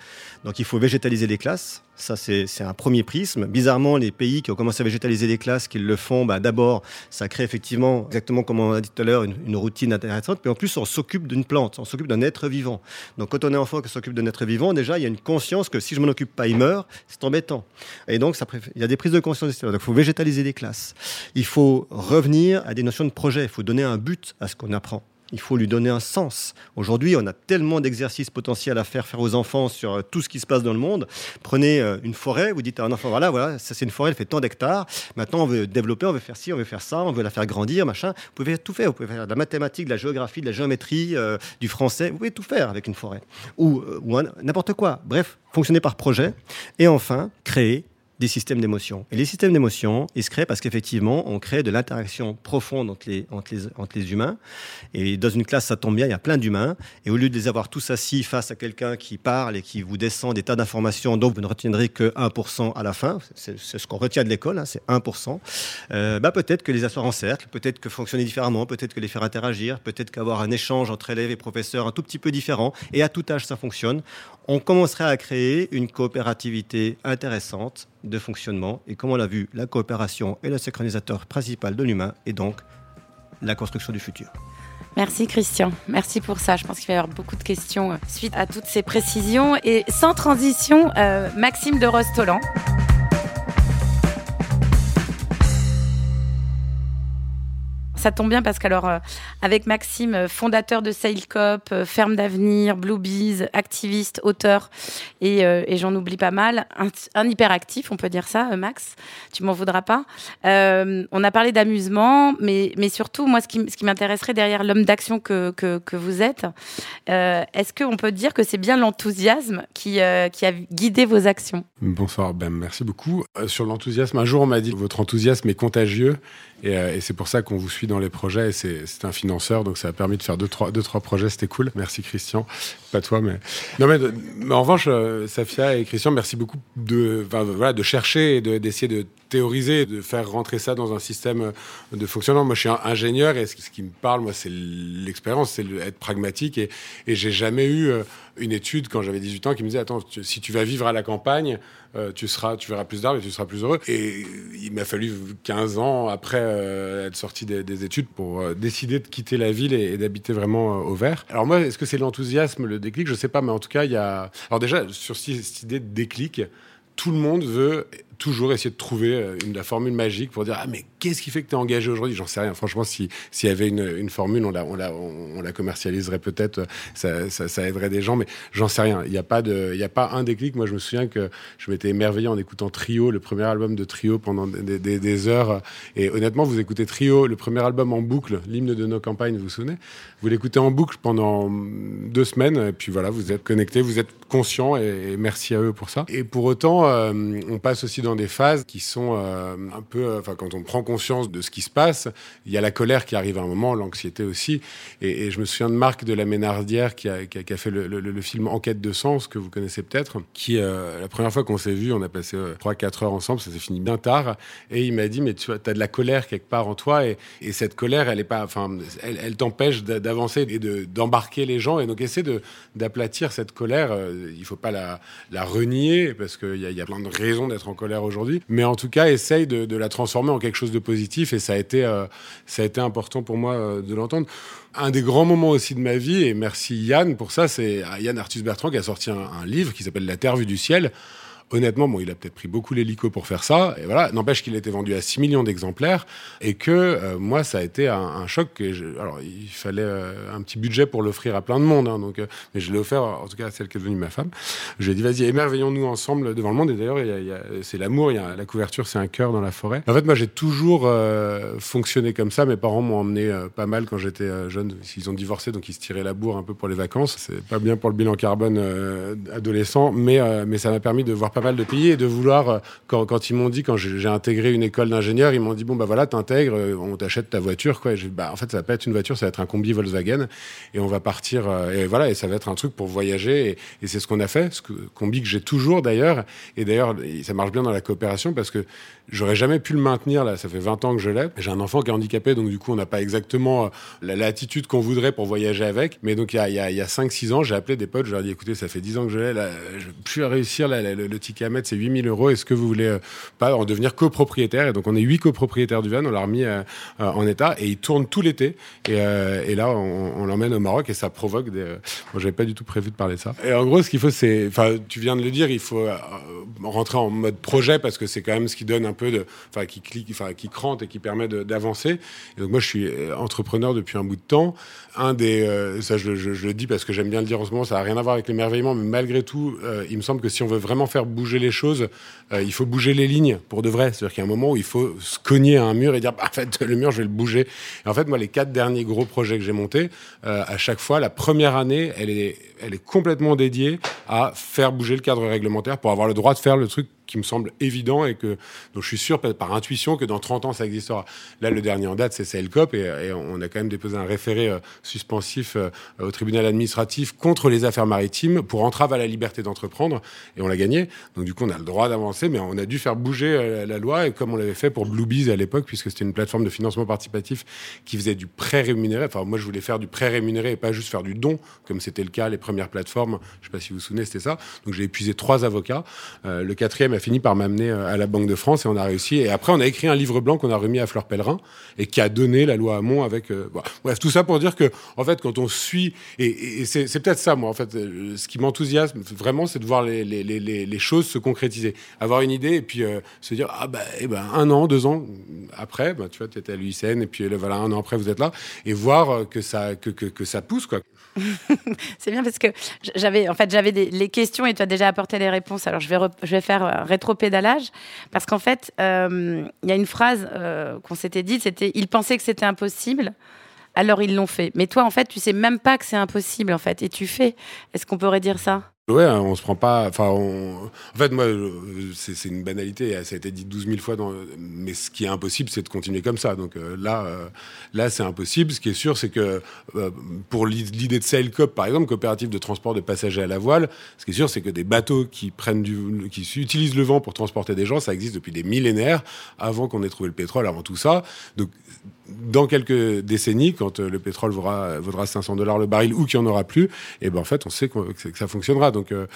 Donc il faut végétaliser les classes. Ça, c'est un premier prisme. Bizarrement, les pays qui ont commencé à végétaliser les classes, qui le font, bah, d'abord, ça crée effectivement, exactement comme on a dit tout à l'heure, une, routine intéressante. Puis en plus, on s'occupe d'une plante, on s'occupe d'un être vivant. Donc quand on est enfant qui s'occupe d'un être vivant, déjà, il y a une conscience que si je m'en occupe pas, il meurt. C'est embêtant. Et donc, il y a des prises de conscience. Donc il faut végétaliser les classes. Il faut revenir à des notions de projet. Il faut donner un but à ce qu'on apprend. Il faut lui donner un sens. Aujourd'hui, on a tellement d'exercices potentiels à faire faire aux enfants sur euh, tout ce qui se passe dans le monde. Prenez euh, une forêt, vous dites à un enfant voilà, voilà, ça c'est une forêt, elle fait tant d'hectares. Maintenant, on veut développer, on veut faire ci, on veut faire ça, on veut la faire grandir, machin. Vous pouvez tout faire. Vous pouvez faire de la mathématique, de la géographie, de la géométrie, euh, du français. Vous pouvez tout faire avec une forêt ou, ou n'importe quoi. Bref, fonctionner par projet. Et enfin, créer des systèmes d'émotion. Et les systèmes d'émotion, ils se créent parce qu'effectivement, on crée de l'interaction profonde entre les, humains. Et dans une classe, ça tombe bien, il y a plein d'humains. Et au lieu de les avoir tous assis face à quelqu'un qui parle et qui vous descend des tas d'informations dont vous ne retiendrez que 1% à la fin, c'est ce qu'on retient de l'école, hein, c'est 1%, euh, bah peut-être que les asseoir en cercle, peut-être que fonctionner différemment, peut-être que les faire interagir, peut-être qu'avoir un échange entre élèves et professeurs un tout petit peu différent, et à tout âge ça fonctionne, on commencerait à créer une coopérativité intéressante de fonctionnement. Et comme on l'a vu, la coopération est le synchronisateur principal de l'humain et donc la construction du futur. Merci Christian, merci pour ça. Je pense qu'il va y avoir beaucoup de questions euh, suite à toutes ces précisions. Et sans transition, euh, Maxime de Rostolan. Ça tombe bien parce qu'alors, euh, avec Maxime, euh, fondateur de Sailcop, euh, Ferme d'avenir, Bluebees, activiste, auteur, et, j'en oublie pas mal, un, hyperactif, on peut dire ça, Max, tu m'en voudras pas. on a parlé d'amusement, mais, surtout, moi, ce qui, m'intéresserait derrière l'homme d'action que, que, vous êtes, est-ce qu'on peut dire que c'est bien l'enthousiasme qui, a guidé vos actions? Bonsoir, ben, merci beaucoup. sur l'enthousiasme, un jour, on m'a dit votre enthousiasme est contagieux. Euh, et, c'est pour ça qu'on vous suit dans les projets. Et c'est un financeur, donc ça a permis de faire deux, trois, deux, trois projets. C'était cool. Merci Christian. Pas toi, mais. Non, mais, en revanche, euh, Safia et Christian, merci beaucoup de, voilà, de chercher et d'essayer de, théoriser, de faire rentrer ça dans un système de fonctionnement. Moi, je suis ingénieur et ce qui me parle, moi, c'est l'expérience, c'est être pragmatique. Et, et j'ai jamais eu euh, une étude quand j'avais 18 ans qui me disait Attends, si tu vas vivre à la campagne, euh, tu, seras, tu verras plus d'arbres et tu seras plus heureux. Et il m'a fallu 15 ans après euh, être sorti des, études pour euh, décider de quitter la ville et, d'habiter vraiment au vert. Alors, moi, est-ce que c'est l'enthousiasme, le déclic? Je sais pas, mais en tout cas, il y a. Alors, déjà, sur cette idée de déclic, tout le monde veut toujours essayer de trouver une, la formule magique pour dire ah mais qu'est-ce qui fait que tu es engagé aujourd'hui? J'en sais rien. Franchement, s'il y avait une, formule, on la, on la, on, la commercialiserait peut-être, ça, aiderait des gens, mais j'en sais rien. Il n'y a pas a pas un déclic. Moi, je me souviens que je m'étais émerveillé en écoutant Trio, le premier album de Trio pendant des heures. Et honnêtement, vous écoutez Trio, le premier album en boucle, l'hymne de nos campagnes, vous vous souvenez? Vous l'écoutez en boucle pendant deux semaines, et puis voilà, vous êtes connecté, vous êtes conscient, et, merci à eux pour ça. Et pour autant, euh, on passe aussi dans des phases qui sont euh, un peu, euh, quand on prend conscience de ce qui se passe, il y a la colère qui arrive à un moment, l'anxiété aussi. Et, je me souviens de Marc de la Ménardière qui a, fait le, film Enquête de sens, que vous connaissez peut-être, qui, la première fois qu'on s'est vu, on a passé 3-4 heures ensemble, ça s'est fini bien tard, et il m'a dit, mais tu as de la colère quelque part en toi, et, et cette colère, elle est pas, enfin, elle, t'empêche d'avancer et d'embarquer les gens, et donc essaie d'aplatir cette colère. Il faut pas la, la renier, parce qu'il y, y, a plein de raisons d'être en colère aujourd'hui, mais en tout cas, essaye de, la transformer en quelque chose de positif, et ça a été, euh, ça a été important pour moi euh, de l'entendre. Un des grands moments aussi de ma vie, et merci Yann pour ça, c'est Yann Arthus Bertrand qui a sorti un livre qui s'appelle La Terre vue du ciel, honnêtement, bon, il a peut-être pris beaucoup l'hélico pour faire ça. Et voilà, n'empêche qu'il a été vendu à 6 millions d'exemplaires et que euh, moi, ça a été un, choc. Alors, il fallait euh, un petit budget pour l'offrir à plein de monde. Hein, donc, euh, mais je l'ai offert, en tout cas, à celle qui est devenue ma femme. Je lui ai dit, vas-y, émerveillons-nous ensemble devant le monde. Et d'ailleurs, c'est l'amour. La couverture, c'est un cœur dans la forêt. En fait, moi, j'ai toujours euh, fonctionné comme ça. Mes parents m'ont emmené euh, pas mal quand j'étais jeune. Ils ont divorcé, donc ils se tiraient la bourre un peu pour les vacances. C'est pas bien pour le bilan carbone adolescent, mais, mais ça m'a permis de voir pas mal de pays et de vouloir, euh, quand, ils m'ont dit, quand j'ai intégré une école d'ingénieur, ils m'ont dit, bon, bah voilà, t'intègres, euh, on t'achète ta voiture, quoi. Et bah, en fait, ça va pas être une voiture, ça va être un combi Volkswagen et on va partir, euh, et voilà, et ça va être un truc pour voyager. Et, c'est ce qu'on a fait, ce combi que j'ai toujours d'ailleurs. Et d'ailleurs, ça marche bien dans la coopération parce que j'aurais jamais pu le maintenir, là, ça fait 20 ans que je l'ai. J'ai un enfant qui est handicapé, donc du coup, on n'a pas exactement la latitude qu'on voudrait pour voyager avec. Mais donc, il y a 5-6 ans, j'ai appelé des potes, je leur ai dit, écoutez, ça fait 10 ans que je l'ai, là, je vais plus réussir, là, le, le ticket à mettre, c'est 8000 euros. Est-ce que vous voulez euh, pas en devenir copropriétaire? Et donc, on est huit copropriétaires du van. On l'a remis euh, en état et il tourne tout l'été. Et, euh, et, là, on, l'emmène au Maroc et ça provoque des. Moi, j'avais pas du tout prévu de parler de ça. Et en gros, ce qu'il faut, c'est. Enfin, tu viens de le dire, il faut rentrer en mode projet parce que c'est quand même ce qui donne un peu de. Enfin, qui clique, enfin, qui crante et qui permet d'avancer. donc, moi, je suis entrepreneur depuis un bout de temps. Un des. ça, je, le dis parce que j'aime bien le dire en ce moment, ça n'a rien à voir avec l'émerveillement, mais malgré tout, il me semble que si on veut vraiment faire bouger les choses, euh, il faut bouger les lignes pour de vrai. C'est-à-dire qu'il y a un moment où il faut se cogner à un mur et dire, bah, en fait, le mur, je vais le bouger. Et en fait, moi, les quatre derniers gros projets que j'ai montés, euh, à chaque fois, la première année, elle est, elle est complètement dédiée à faire bouger le cadre réglementaire pour avoir le droit de faire le truc qui me semble évident et que donc je suis sûr par intuition que dans 30 ans ça existera. Là le dernier en date c'est CLCOP et, on a quand même déposé un référé euh, suspensif au tribunal administratif contre les affaires maritimes pour entrave à la liberté d'entreprendre et on l'a gagné. Donc du coup on a le droit d'avancer mais on a dû faire bouger euh, la loi et comme on l'avait fait pour Bluebees à l'époque puisque c'était une plateforme de financement participatif qui faisait du prêt rémunéré. Enfin moi je voulais faire du prêt rémunéré et pas juste faire du don comme c'était le cas les premières plateformes. Je sais pas si vous vous souvenez c'était ça. Donc j'ai épuisé trois avocats. Euh, le quatrième a fini par m'amener euh, à la Banque de France et on a réussi. Et après, on a écrit un livre blanc qu'on a remis à Fleur Pellerin et qui a donné la loi Hamon avec. Euh, bref, tout ça pour dire que, en fait, quand on suit, et, c'est peut-être ça, moi, en fait, ce qui m'enthousiasme vraiment, c'est de voir les, choses se concrétiser. Avoir une idée et puis euh, se dire, ah ben, ben, un an, deux ans après, ben, tu vois, tu étais à l'UICN et puis là, voilà, un an après, vous êtes là et voir que ça, que, que, ça pousse, quoi. c'est bien parce que j'avais en fait j'avais les questions et tu as déjà apporté les réponses. Alors je vais je vais faire un rétropédalage parce qu'en fait il euh, y a une phrase euh, qu'on s'était dit c'était ils pensaient que c'était impossible. Alors ils l'ont fait. Mais toi en fait tu sais même pas que c'est impossible en fait et tu fais. Est-ce qu'on pourrait dire ça? Ouais, hein, on se prend pas. Enfin, en fait, moi, c'est une banalité. Ça a été dit 12 000 fois. Mais ce qui est impossible, c'est de continuer comme ça. Donc euh, là, euh, là, c'est impossible. Ce qui est sûr, c'est que euh, pour l'idée de Sailcop, par exemple, coopérative de transport de passagers à la voile, ce qui est sûr, c'est que des bateaux qui prennent du, qui utilisent le vent pour transporter des gens, ça existe depuis des millénaires, avant qu'on ait trouvé le pétrole, avant tout ça. Donc dans quelques décennies, quand le pétrole vaudra, vaudra 500 dollars le baril ou qu'il n'y en aura plus, et ben en fait, on sait que, que ça fonctionnera. Donc, euh,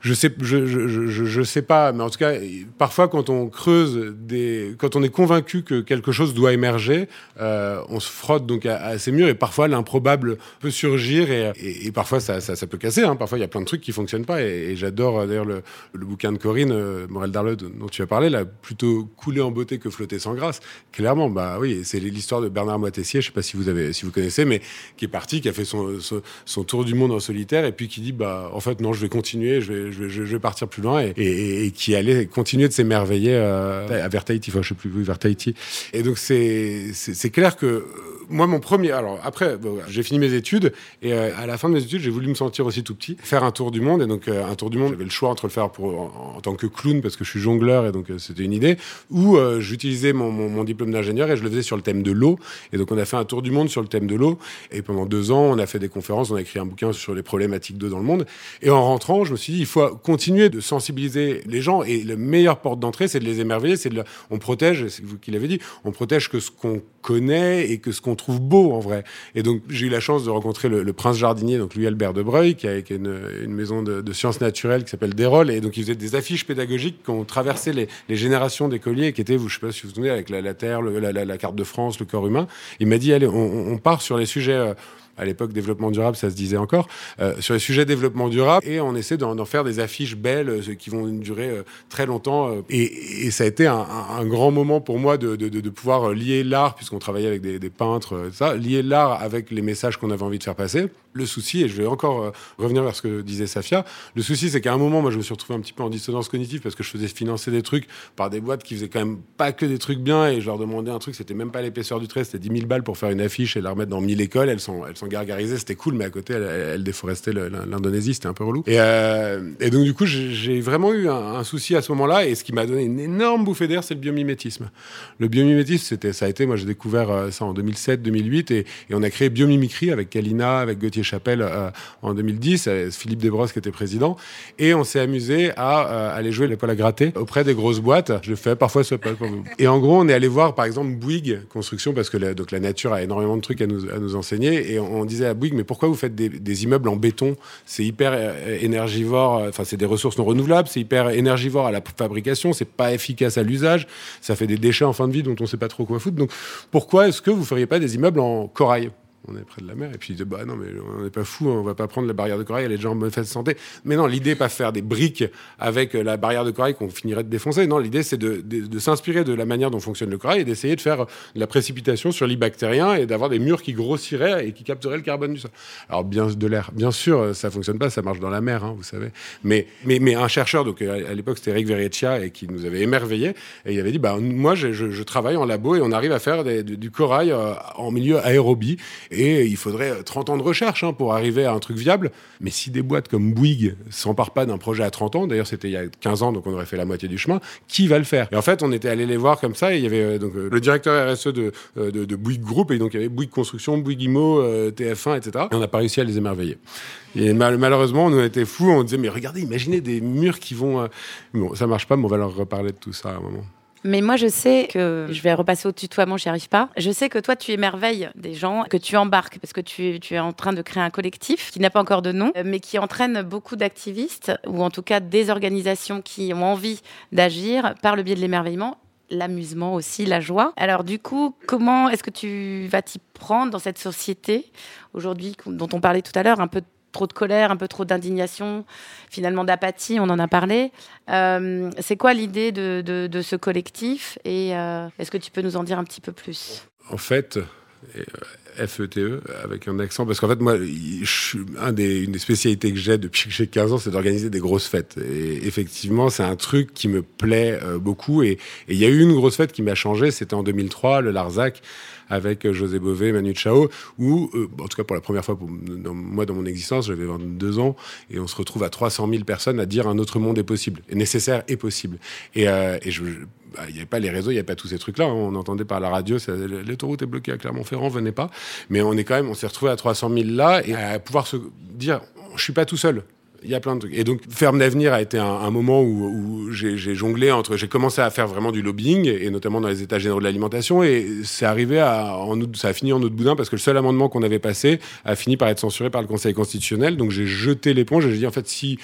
je sais, je, je, je, je, sais pas, mais en tout cas, parfois quand on creuse des, quand on est convaincu que quelque chose doit émerger, euh, on se frotte donc à, ces murs et parfois l'improbable peut surgir et, et, parfois ça, ça, ça, peut casser. Hein. Parfois il y a plein de trucs qui fonctionnent pas et, j'adore d'ailleurs le, le, bouquin de Corinne euh, Morel Darleux dont tu as parlé, là, plutôt couler en beauté que flotter sans grâce. Clairement, bah oui, c'est l'histoire de Bernard Moitessier, je sais pas si vous avez, si vous connaissez, mais qui est parti, qui a fait son, son, son tour du monde en solitaire et puis qui dit bah en fait non, je vais continuer, je vais je, je, vais partir plus loin et, et, et qui allait continuer de s'émerveiller euh, à vers Tahiti, enfin je sais plus, vers Tahiti. Et donc c'est clair que moi, mon premier. Alors, après, j'ai fini mes études et euh, à la fin de mes études, j'ai voulu me sentir aussi tout petit, faire un tour du monde. Et donc, euh, un tour du monde, j'avais le choix entre le faire pour, en, tant que clown, parce que je suis jongleur et donc euh, c'était une idée, ou j'utilisais mon, diplôme d'ingénieur et je le faisais sur le thème de l'eau. Et donc, on a fait un tour du monde sur le thème de l'eau. Et pendant deux ans, on a fait des conférences, on a écrit un bouquin sur les problématiques d'eau dans le monde. Et en rentrant, je me suis dit, il faut continuer de sensibiliser les gens. Et la meilleure porte d'entrée, c'est de les émerveiller. C'est de on protège, c'est vous qui l'avez dit, on protège que ce qu'on connaît et que ce qu'on trouve beau en vrai. Et donc j'ai eu la chance de rencontrer le, le prince jardinier, donc Louis Albert de Breuil, qui a, une, une, maison de, de, sciences naturelles qui s'appelle Desrolles, et donc il faisait des affiches pédagogiques qui ont traversé les, les générations d'écoliers, qui étaient, je sais pas si vous vous souvenez, avec la, la Terre, la, la, carte de France, le corps humain. Il m'a dit allez, on, on part sur les sujets. À l'époque, développement durable, ça se disait encore, euh, sur les sujets développement durable, et on essaie d'en faire des affiches belles euh, qui vont durer euh, très longtemps. Et, ça a été un, grand moment pour moi de, pouvoir lier l'art, puisqu'on travaillait avec des, peintres, ça, lier l'art avec les messages qu'on avait envie de faire passer. Le souci, et je vais encore revenir vers ce que disait Safia, le souci, c'est qu'à un moment, moi, je me suis retrouvé un petit peu en dissonance cognitive parce que je faisais financer des trucs par des boîtes qui faisaient quand même pas que des trucs bien, et je leur demandais un truc, c'était même pas l'épaisseur du trait, c'était 10 000 balles pour faire une affiche et la remettre dans 1000 écoles, elles sont, gargarisées, c'était cool, mais à côté, elle, déforestait l'Indonésie, c'était un peu relou. Et, euh, et, donc, du coup, j'ai vraiment eu un, souci à ce moment-là, et ce qui m'a donné une énorme bouffée d'air, c'est le biomimétisme. Le biomimétisme, ça a été, moi, j'ai découvert euh, ça en 2007, 2008, et, on a créé Biomimicry avec Kalina, avec Gauthier Chapelle euh, en 2010, avec Philippe Desbrosses qui était président, et on s'est amusé à aller jouer les poils à gratter auprès des grosses boîtes. Je le fais parfois ce pas. Et en gros, on est allé voir, par exemple, Bouygues Construction, parce que la, donc la nature a énormément de trucs à nous, enseigner, on disait à Bouygues, mais pourquoi vous faites des, immeubles en béton? C'est hyper euh, énergivore, euh, enfin, c'est des ressources non renouvelables, c'est hyper énergivore à la fabrication, c'est pas efficace à l'usage, ça fait des déchets en fin de vie dont on sait pas trop quoi foutre. Donc, pourquoi est-ce que vous feriez pas des immeubles en corail? On est près de la mer. Et puis, bah non, mais on n'est pas fou, on va pas prendre la barrière de corail, elle est déjà en bonne santé. Mais non, l'idée pas faire des briques avec la barrière de corail qu'on finirait de défoncer. Non, l'idée, c'est de, de, de s'inspirer de la manière dont fonctionne le corail et d'essayer de faire de la précipitation sur lit bactérien et d'avoir des murs qui grossiraient et qui capteraient le carbone du sol. Alors, bien de l'air, bien sûr, ça fonctionne pas, ça marche dans la mer, hein, vous savez. Mais, mais, un chercheur, donc à l'époque, c'était Eric Verreccia et qui nous avait émerveillé et il avait dit, bah, moi, je, travaille en labo et on arrive à faire du, corail euh, en milieu aérobie et il faudrait 30 ans de recherche hein, pour arriver à un truc viable. Mais si des boîtes comme Bouygues s'emparent pas d'un projet à 30 ans, d'ailleurs c'était il y a 15 ans, donc on aurait fait la moitié du chemin, qui va le faire? Et en fait, on était allé les voir comme ça, et il y avait euh, donc, euh, le directeur RSE de, euh, de, Bouygues Group, et donc il y avait Bouygues Construction, Bouygues euh, TF1, etc. Et on n'a pas réussi à les émerveiller. Et mal, malheureusement, on était fous, on disait, mais regardez, imaginez des murs qui vont... Bon, ça marche pas, mais on va leur reparler de tout ça à un moment. Mais moi, je sais que je vais repasser au tutoiement, j'y arrive pas. Je sais que toi, tu émerveilles des gens, que tu embarques, parce que tu, es en train de créer un collectif qui n'a pas encore de nom, mais qui entraîne beaucoup d'activistes, ou en tout cas des organisations qui ont envie d'agir par le biais de l'émerveillement l'amusement aussi, la joie. Alors du coup, comment est-ce que tu vas t'y prendre dans cette société aujourd'hui dont on parlait tout à l'heure, un peu trop de colère, un peu trop d'indignation, finalement d'apathie, on en a parlé. Euh, c'est quoi l'idée de, de, ce collectif et euh, est-ce que tu peux nous en dire un petit peu plus? En fait, FETE e, avec un accent parce qu'en fait moi je suis une des spécialités que j'ai depuis que j'ai 15 ans c'est d'organiser des grosses fêtes et effectivement c'est un truc qui me plaît euh, beaucoup et il y a eu une grosse fête qui m'a changé c'était en 2003 le Larzac avec José Bové, Manu Chao, où, euh, en tout cas pour la première fois, moi dans mon existence, j'avais 22 ans, et on se retrouve à 300 000 personnes à dire un autre monde est possible, est nécessaire et possible. Et, euh, bah, il n'y avait pas les réseaux, il n'y avait pas tous ces trucs-là. Hein. On entendait par la radio, l'autoroute est bloquée à Clermont-Ferrand, venez pas. Mais on est quand même, on s'est retrouvé à 300 000 là et à pouvoir se dire, je suis pas tout seul. Il y a plein de trucs. Et donc, Ferme d'avenir a été un, moment où, j'ai jonglé entre. J'ai commencé à faire vraiment du lobbying, et notamment dans les états généraux de l'alimentation, et c'est arrivé à. Ça a fini en août boudin parce que le seul amendement qu'on avait passé a fini par être censuré par le Conseil constitutionnel. Donc, j'ai jeté l'éponge et j'ai dit, en fait, si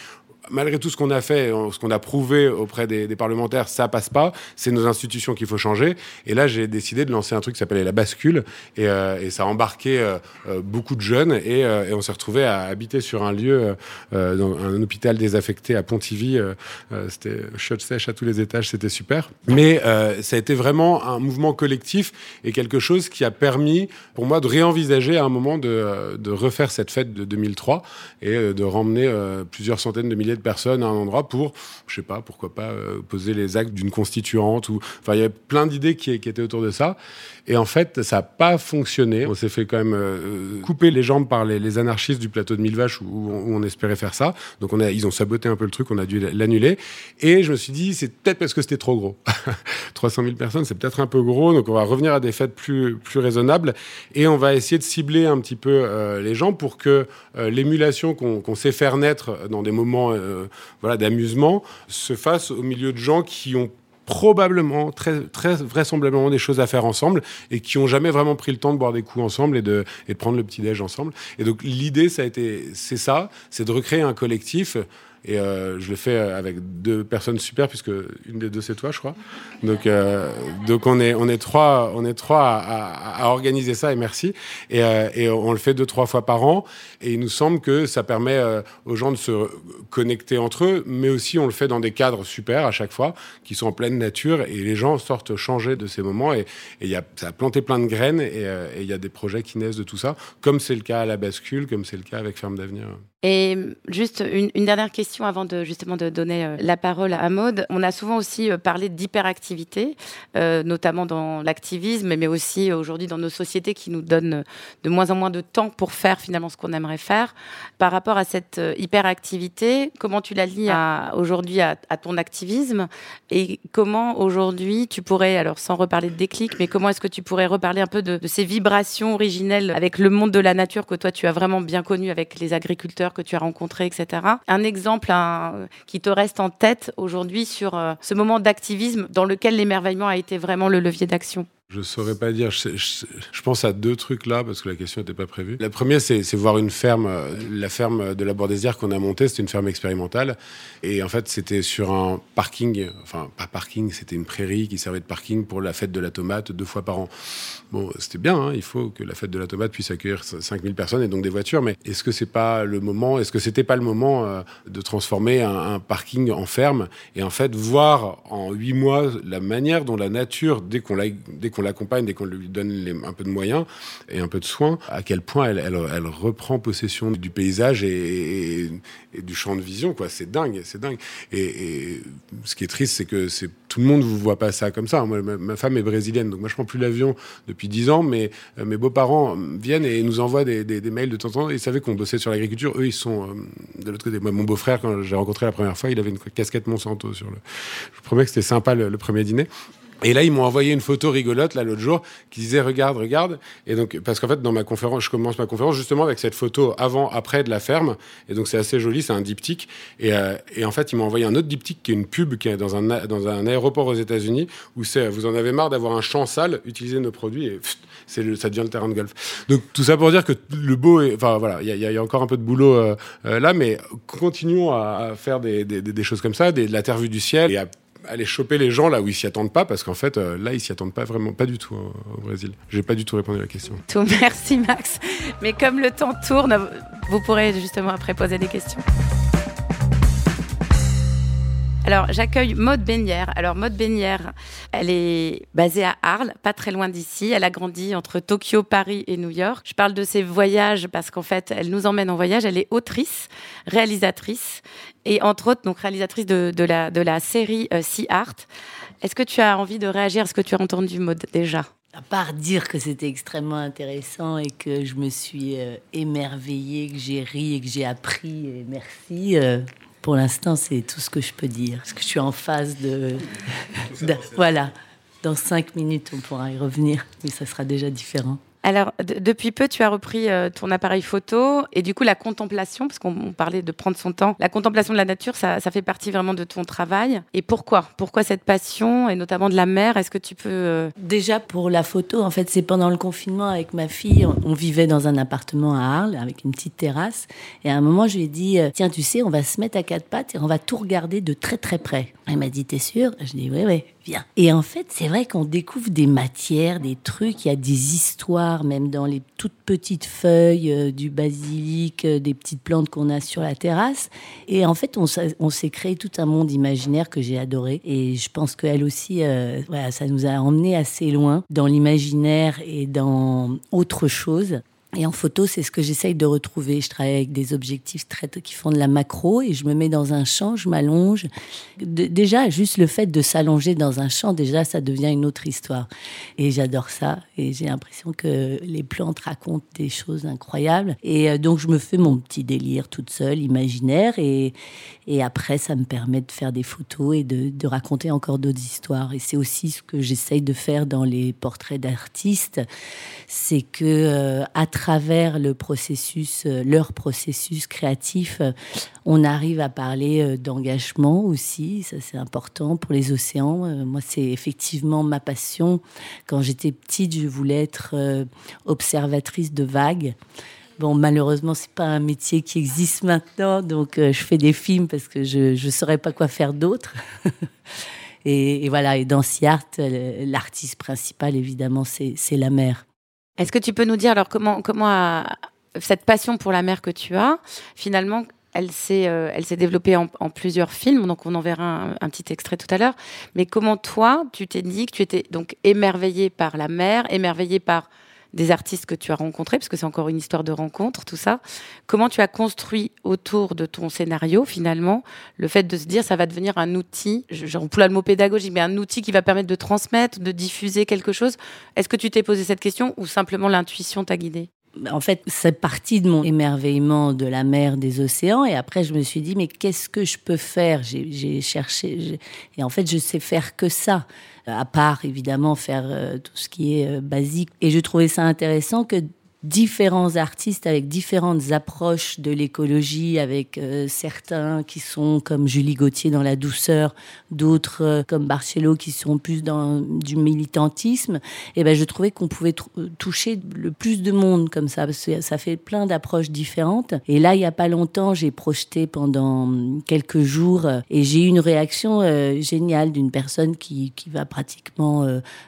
malgré tout ce qu'on a fait, ce qu'on a prouvé auprès des, parlementaires, ça passe pas. C'est nos institutions qu'il faut changer. Et là, j'ai décidé de lancer un truc qui s'appelait la bascule, et, euh, ça a embarqué euh, euh, beaucoup de jeunes, et, on s'est retrouvé à habiter sur un lieu, un hôpital désaffecté à Pontivy. c'était shot sèche à tous les étages, c'était super. Mais ça a été vraiment un mouvement collectif et quelque chose qui a permis pour moi de réenvisager à un moment de, de refaire cette fête de 2003 et de ramener plusieurs centaines de milliers de personnes à un endroit pour, je sais pas, pourquoi pas euh, poser les actes d'une constituante ou, enfin, il y avait plein d'idées qui, étaient autour de ça. Et en fait, ça n'a pas fonctionné. On s'est fait quand même euh, couper les jambes par les, anarchistes du plateau de Mille Vaches où, on espérait faire ça. Donc ils ont saboté un peu le truc, on a dû l'annuler. Et je me suis dit, c'est peut-être parce que c'était trop gros. 300 000 personnes, c'est peut-être un peu gros. Donc on va revenir à des fêtes plus, plus raisonnables et on va essayer de cibler un petit peu euh, les gens pour que euh, l'émulation qu'on sait faire naître dans des moments voilà, d'amusement se fasse au milieu de gens qui ont probablement, très, très vraisemblablement des choses à faire ensemble et qui ont jamais vraiment pris le temps de boire des coups ensemble et de, et de prendre le petit déj ensemble. Et donc l'idée, ça a été, c'est ça, c'est de recréer un collectif et euh, je le fais avec deux personnes super, puisque une des deux, c'est toi, je crois. Donc, euh, donc on, est, on est trois, on est trois à, à, organiser ça, et merci. Et, euh, et, on le fait deux, trois fois par an. Et il nous semble que ça permet aux gens de se connecter entre eux, mais aussi on le fait dans des cadres super à chaque fois, qui sont en pleine nature. Et les gens sortent changés de ces moments. Et, et y a, ça a planté plein de graines. Et il y a des projets qui naissent de tout ça, comme c'est le cas à la bascule, comme c'est le cas avec Ferme d'Avenir. Et juste une, dernière question avant de justement de donner euh, la parole à Maud. On a souvent aussi euh, parlé d'hyperactivité, euh, notamment dans l'activisme, mais aussi aujourd'hui dans nos sociétés qui nous donnent de moins en moins de temps pour faire finalement ce qu'on aimerait faire. Par rapport à cette hyperactivité, comment tu la lis aujourd'hui à, ton activisme et comment aujourd'hui tu pourrais, alors sans reparler de déclic, mais comment est-ce que tu pourrais reparler un peu de ces vibrations originelles avec le monde de la nature que toi tu as vraiment bien connu avec les agriculteurs que tu as rencontrés, etc. Un exemple qui te reste en tête aujourd'hui sur euh, ce moment d'activisme dans lequel l'émerveillement a été vraiment le levier d'action? Je saurais pas dire. Je, pense à deux trucs là parce que la question n'était pas prévue. La première, c'est voir une ferme, euh, la ferme de la Bordesière qu'on a montée. C'était une ferme expérimentale et en fait, c'était sur un parking, enfin pas parking, c'était une prairie qui servait de parking pour la fête de la tomate deux fois par an. Bon, c'était bien. Hein, il faut que la fête de la tomate puisse accueillir 5000 personnes et donc des voitures. Mais est-ce que c'est pas le moment Est-ce que c'était pas le moment euh, de transformer un, parking en ferme? Et en fait voir en huit mois la manière dont la nature, dès qu'on l'a qu'on l'accompagne, dès qu'on lui donne un peu de moyens et un peu de soins, à quel point elle, reprend possession du paysage et, du champ de vision. quoi. C'est dingue, c'est dingue. Et, ce qui est triste, c'est que tout le monde ne voit pas ça comme ça. Moi, ma, femme est brésilienne, donc moi je prends plus l'avion depuis dix ans, mais mes beaux-parents viennent et nous envoient des, mails de temps en temps. Ils savaient qu'on bossait sur l'agriculture. Eux, ils sont euh, de l'autre côté. Moi, mon beau-frère, quand j'ai rencontré la première fois, il avait une casquette Monsanto sur le. Je vous promets que c'était sympa le premier dîner. Et là, ils m'ont envoyé une photo rigolote là l'autre jour qui disait regarde, regarde. Et donc parce qu'en fait dans ma conférence, je commence ma conférence justement avec cette photo avant, après de la ferme. Et donc c'est assez joli, c'est un diptyque. Et, euh, en fait, ils m'ont envoyé un autre diptyque qui est une pub qui est dans un dans un aéroport aux États-Unis où c'est vous en avez marre d'avoir un champ sale, utilisez nos produits et c'est ça devient le terrain de golf. Donc tout ça pour dire que le beau, est, enfin voilà, il y, a encore un peu de boulot euh, euh, là, mais continuons à, faire des, choses comme ça, des, de vue du ciel aller choper les gens là où ils s'y attendent pas, parce qu'en fait, euh, là, ils s'y attendent pas vraiment, pas du tout au, Brésil. J'ai pas du tout répondu à la question. Tout, merci Max. Mais comme le temps tourne, vous pourrez justement après poser des questions. Alors, j'accueille Maude Bénière. Alors, Maude Bénière, elle est basée à Arles, pas très loin d'ici. Elle a grandi entre Tokyo, Paris et New York. Je parle de ses voyages parce qu'en fait, elle nous emmène en voyage. Elle est autrice, réalisatrice et entre autres, donc réalisatrice de, la, série euh, Sea Art. Est-ce que tu as envie de réagir à ce que tu as entendu, Maude, déjà? À part dire que c'était extrêmement intéressant et que je me suis euh, émerveillée, que j'ai ri et que j'ai appris, et merci. Euh, pour l'instant, c'est tout ce que je peux dire. Parce que je suis en phase de. voilà. Dans cinq minutes, on pourra y revenir, mais ça sera déjà différent. Alors, depuis peu, tu as repris euh, ton appareil photo et du coup, la contemplation, parce qu'on parlait de prendre son temps, la contemplation de la nature, ça, fait partie vraiment de ton travail. Et pourquoi? Pourquoi cette passion et notamment de la mer? Est-ce que tu peux... Euh, Déjà, pour la photo, en fait, c'est pendant le confinement avec ma fille, on, vivait dans un appartement à Arles avec une petite terrasse. Et à un moment, je lui ai dit, euh, tiens, tu sais, on va se mettre à quatre pattes et on va tout regarder de très très près. Elle m'a dit, t'es sûr Je dis, oui, oui, Et en fait, c'est vrai qu'on découvre des matières, des trucs, il y a des histoires, même dans les toutes petites feuilles euh, du basilic, euh, des petites plantes qu'on a sur la terrasse. Et en fait, on, s'est créé tout un monde imaginaire que j'ai adoré. Et je pense qu'elle aussi, euh, ça nous a emmené assez loin dans l'imaginaire et dans autre chose. Et en photo, c'est ce que j'essaye de retrouver. Je travaille avec des objectifs qui font de la macro et je me mets dans un champ, je m'allonge. Déjà, juste le fait de s'allonger dans un champ, déjà, ça devient une autre histoire. Et j'adore ça. Et j'ai l'impression que les plantes racontent des choses incroyables. Et euh, donc, je me fais mon petit délire toute seule, imaginaire. Et, et après, ça me permet de faire des photos et de, raconter encore d'autres histoires. Et c'est aussi ce que j'essaye de faire dans les portraits d'artistes. C'est que, euh, à travers le processus, euh, leur processus créatif, euh, on arrive à parler d'engagement aussi. Ça, c'est important pour les océans. Moi, c'est effectivement ma passion. Quand j'étais petite, je voulais être observatrice de vagues. Bon, malheureusement, c'est pas un métier qui existe maintenant, donc je fais des films parce que je ne saurais pas quoi faire d'autre. et, voilà, et dans Art, l'artiste principal, évidemment, c'est la mer. Est-ce que tu peux nous dire alors comment, comment cette passion pour la mer que tu as, finalement, elle s'est, euh, développée en, plusieurs films, donc on en verra un, petit extrait tout à l'heure. Mais comment toi, tu t'es dit que tu étais donc émerveillé par la mer, émerveillé par des artistes que tu as rencontrés, parce que c'est encore une histoire de rencontre, tout ça. Comment tu as construit autour de ton scénario, finalement, le fait de se dire ça va devenir un outil, j'emploie le mot pédagogique, mais un outil qui va permettre de transmettre, de diffuser quelque chose. Est-ce que tu t'es posé cette question ou simplement l'intuition t'a guidé? En fait, c'est parti de mon émerveillement de la mer, des océans. Et après, je me suis dit, mais qu'est-ce que je peux faire? J'ai cherché. Et en fait, je sais faire que ça à part évidemment faire euh, tout ce qui est euh, basique. Et je trouvais ça intéressant que différents artistes avec différentes approches de l'écologie, avec euh, certains qui sont comme Julie Gauthier dans la douceur, d'autres euh, comme Barcelo qui sont plus dans du militantisme. Et ben je trouvais qu'on pouvait toucher le plus de monde comme ça, parce que ça fait plein d'approches différentes. Et là, il y a pas longtemps, j'ai projeté pendant quelques jours euh, et j'ai eu une réaction géniale d'une personne qui qui va pratiquement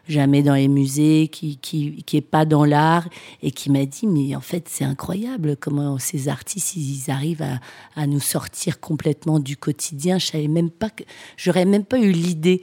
jamais dans les musées, qui qui qui pas dans l'art et qui m'a dit, mais en fait, c'est incroyable comment ces artistes, ils arrivent à, nous sortir complètement du quotidien. Je savais même pas que, j'aurais même pas eu l'idée.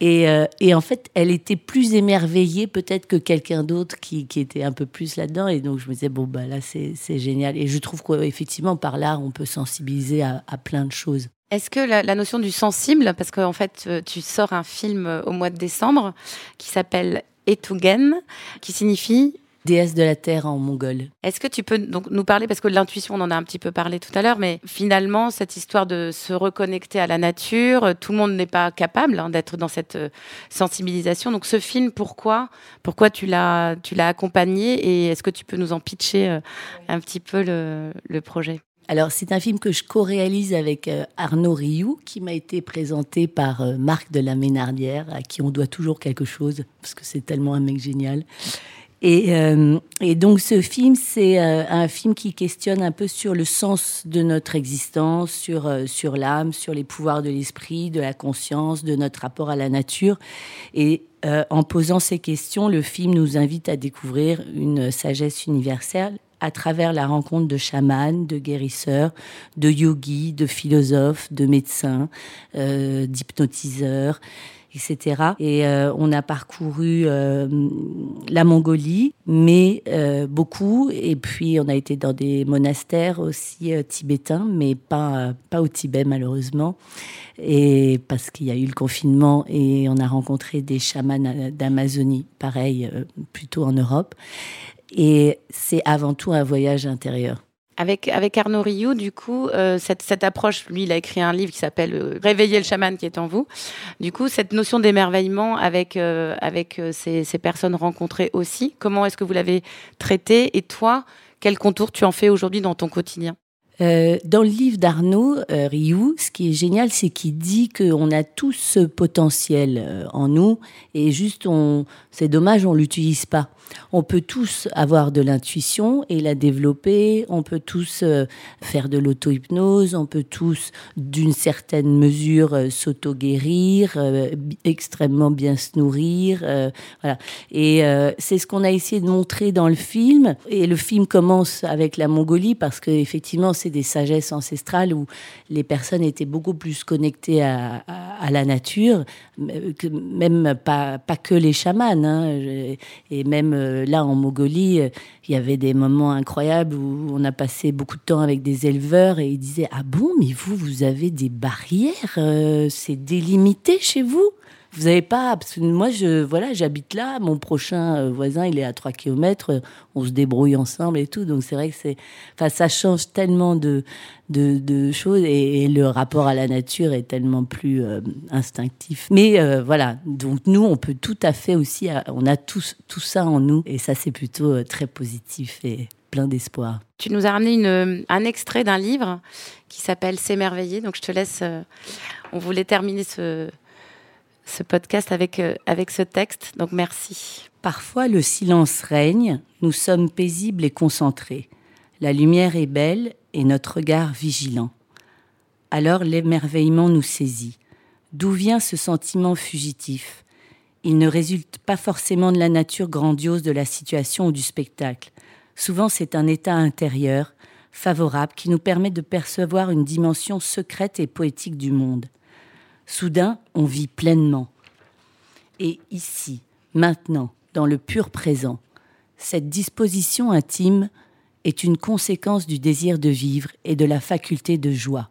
Et, euh, en fait, elle était plus émerveillée peut-être que quelqu'un d'autre qui, était un peu plus là-dedans. Et donc, je me disais, bon, bah là, c'est génial. Et je trouve qu'effectivement, par l'art, on peut sensibiliser à, plein de choses. Est-ce que la, la, notion du sensible, parce qu'en fait, euh, tu sors un film euh, au mois de décembre qui s'appelle Etugen, qui signifie déesse de la terre en mongol. Est-ce que tu peux donc nous parler, parce que l'intuition, on en a un petit peu parlé tout à l'heure, mais finalement, cette histoire de se reconnecter à la nature, tout le monde n'est pas capable hein, d'être dans cette euh, sensibilisation. Donc ce film, pourquoi, pourquoi tu l'as, accompagné et est-ce que tu peux nous en pitcher euh, un petit peu le, projet? Alors, c'est un film que je co-réalise avec euh, Arnaud Rioux, qui m'a été présenté par Marc de la Ménardière, à qui on doit toujours quelque chose, parce que c'est tellement un mec génial. Et, euh, et, donc ce film, c'est euh, un film qui questionne un peu sur le sens de notre existence, sur, euh, sur l'âme, sur les pouvoirs de l'esprit, de la conscience, de notre rapport à la nature. Et en posant ces questions, le film nous invite à découvrir une sagesse universelle à travers la rencontre de chamans, de guérisseurs, de yogis, de philosophes, de médecins, d'hypnotiseurs etc. Et euh, on a parcouru euh, la Mongolie, mais euh, beaucoup. Et puis on a été dans des monastères aussi tibétains, mais pas, pas au Tibet malheureusement. Et parce qu'il y a eu le confinement et on a rencontré des chamans d'Amazonie, pareil, plutôt en Europe. Et c'est avant tout un voyage intérieur. Avec, avec Arnaud Rioux, du coup, euh, cette, cette, approche, lui, il a écrit un livre qui s'appelle euh, Réveiller le chaman qui est en vous. Du coup, cette notion d'émerveillement avec, euh, avec ces, ces, personnes rencontrées aussi, comment est-ce que vous l'avez traité? Et toi, quel contour tu en fais aujourd'hui dans ton quotidien? Euh, dans le livre d'Arnaud euh, ce qui est génial, c'est qu'il dit qu'on a tous ce potentiel euh, en nous et juste, c'est dommage, on l'utilise pas. On peut tous avoir de l'intuition et la développer. On peut tous faire de l'auto-hypnose. On peut tous, d'une certaine mesure, s'auto-guérir, extrêmement bien se nourrir. voilà. Et c'est ce qu'on a essayé de montrer dans le film. Et le film commence avec la Mongolie parce que effectivement, c'est des sagesses ancestrales où les personnes étaient beaucoup plus connectées à, la nature, même pas, pas que les chamans. Hein. Et même euh, là, en Mongolie, euh, il y avait des moments incroyables où on a passé beaucoup de temps avec des éleveurs et ils disaient Ah bon, mais vous, vous avez des barrières euh, C'est délimité chez vous? Vous n'avez pas, parce que moi, je, voilà, j'habite là, mon prochain euh, voisin, il est à 3 km, euh, on se débrouille ensemble et tout. Donc c'est vrai que c'est, enfin, ça change tellement de, de, choses et, le rapport à la nature est tellement plus euh, instinctif. Mais voilà, donc nous, on peut tout à fait aussi, on a tous, tout ça en nous et ça, c'est plutôt très positif et plein d'espoir. Tu nous as ramené un extrait d'un livre qui s'appelle S'émerveiller. Donc je te laisse, on voulait terminer ce ce podcast avec, euh, avec ce texte. Donc merci. Parfois le silence règne, nous sommes paisibles et concentrés. La lumière est belle et notre regard vigilant. Alors l'émerveillement nous saisit. D'où vient ce sentiment fugitif? Il ne résulte pas forcément de la nature grandiose de la situation ou du spectacle. Souvent c'est un état intérieur, favorable, qui nous permet de percevoir une dimension secrète et poétique du monde. Soudain, on vit pleinement. Et ici, maintenant, dans le pur présent, cette disposition intime est une conséquence du désir de vivre et de la faculté de joie.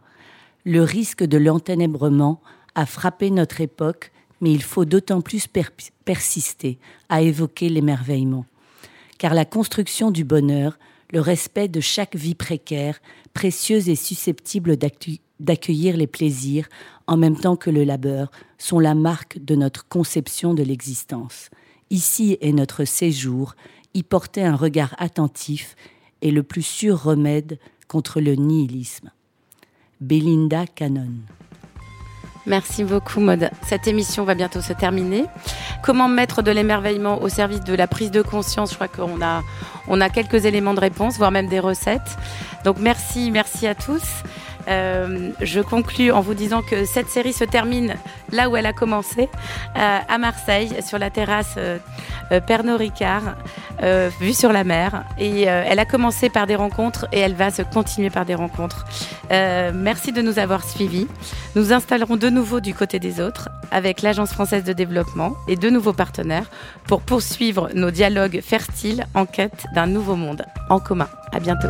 Le risque de l'enténèbrement a frappé notre époque, mais il faut d'autant plus persister à évoquer l'émerveillement. Car la construction du bonheur, le respect de chaque vie précaire, précieuse et susceptible d'accueillir les plaisirs en même temps que le labeur, sont la marque de notre conception de l'existence. Ici est notre séjour, y porter un regard attentif est le plus sûr remède contre le nihilisme. Belinda Cannon. Merci beaucoup, Maud. Cette émission va bientôt se terminer. Comment mettre de l'émerveillement au service de la prise de conscience? Je crois qu'on a, on a quelques éléments de réponse, voire même des recettes. Donc merci, merci à tous. Euh, je conclus en vous disant que cette série se termine là où elle a commencé, euh, à Marseille, sur la terrasse euh, Pernod Ricard, vue sur la mer. Et elle a commencé par des rencontres et elle va se continuer par des rencontres. merci de nous avoir suivis. Nous installerons de nouveau du côté des autres avec l'Agence française de développement et de nouveaux partenaires pour poursuivre nos dialogues fertiles en quête d'un nouveau monde en commun. À bientôt.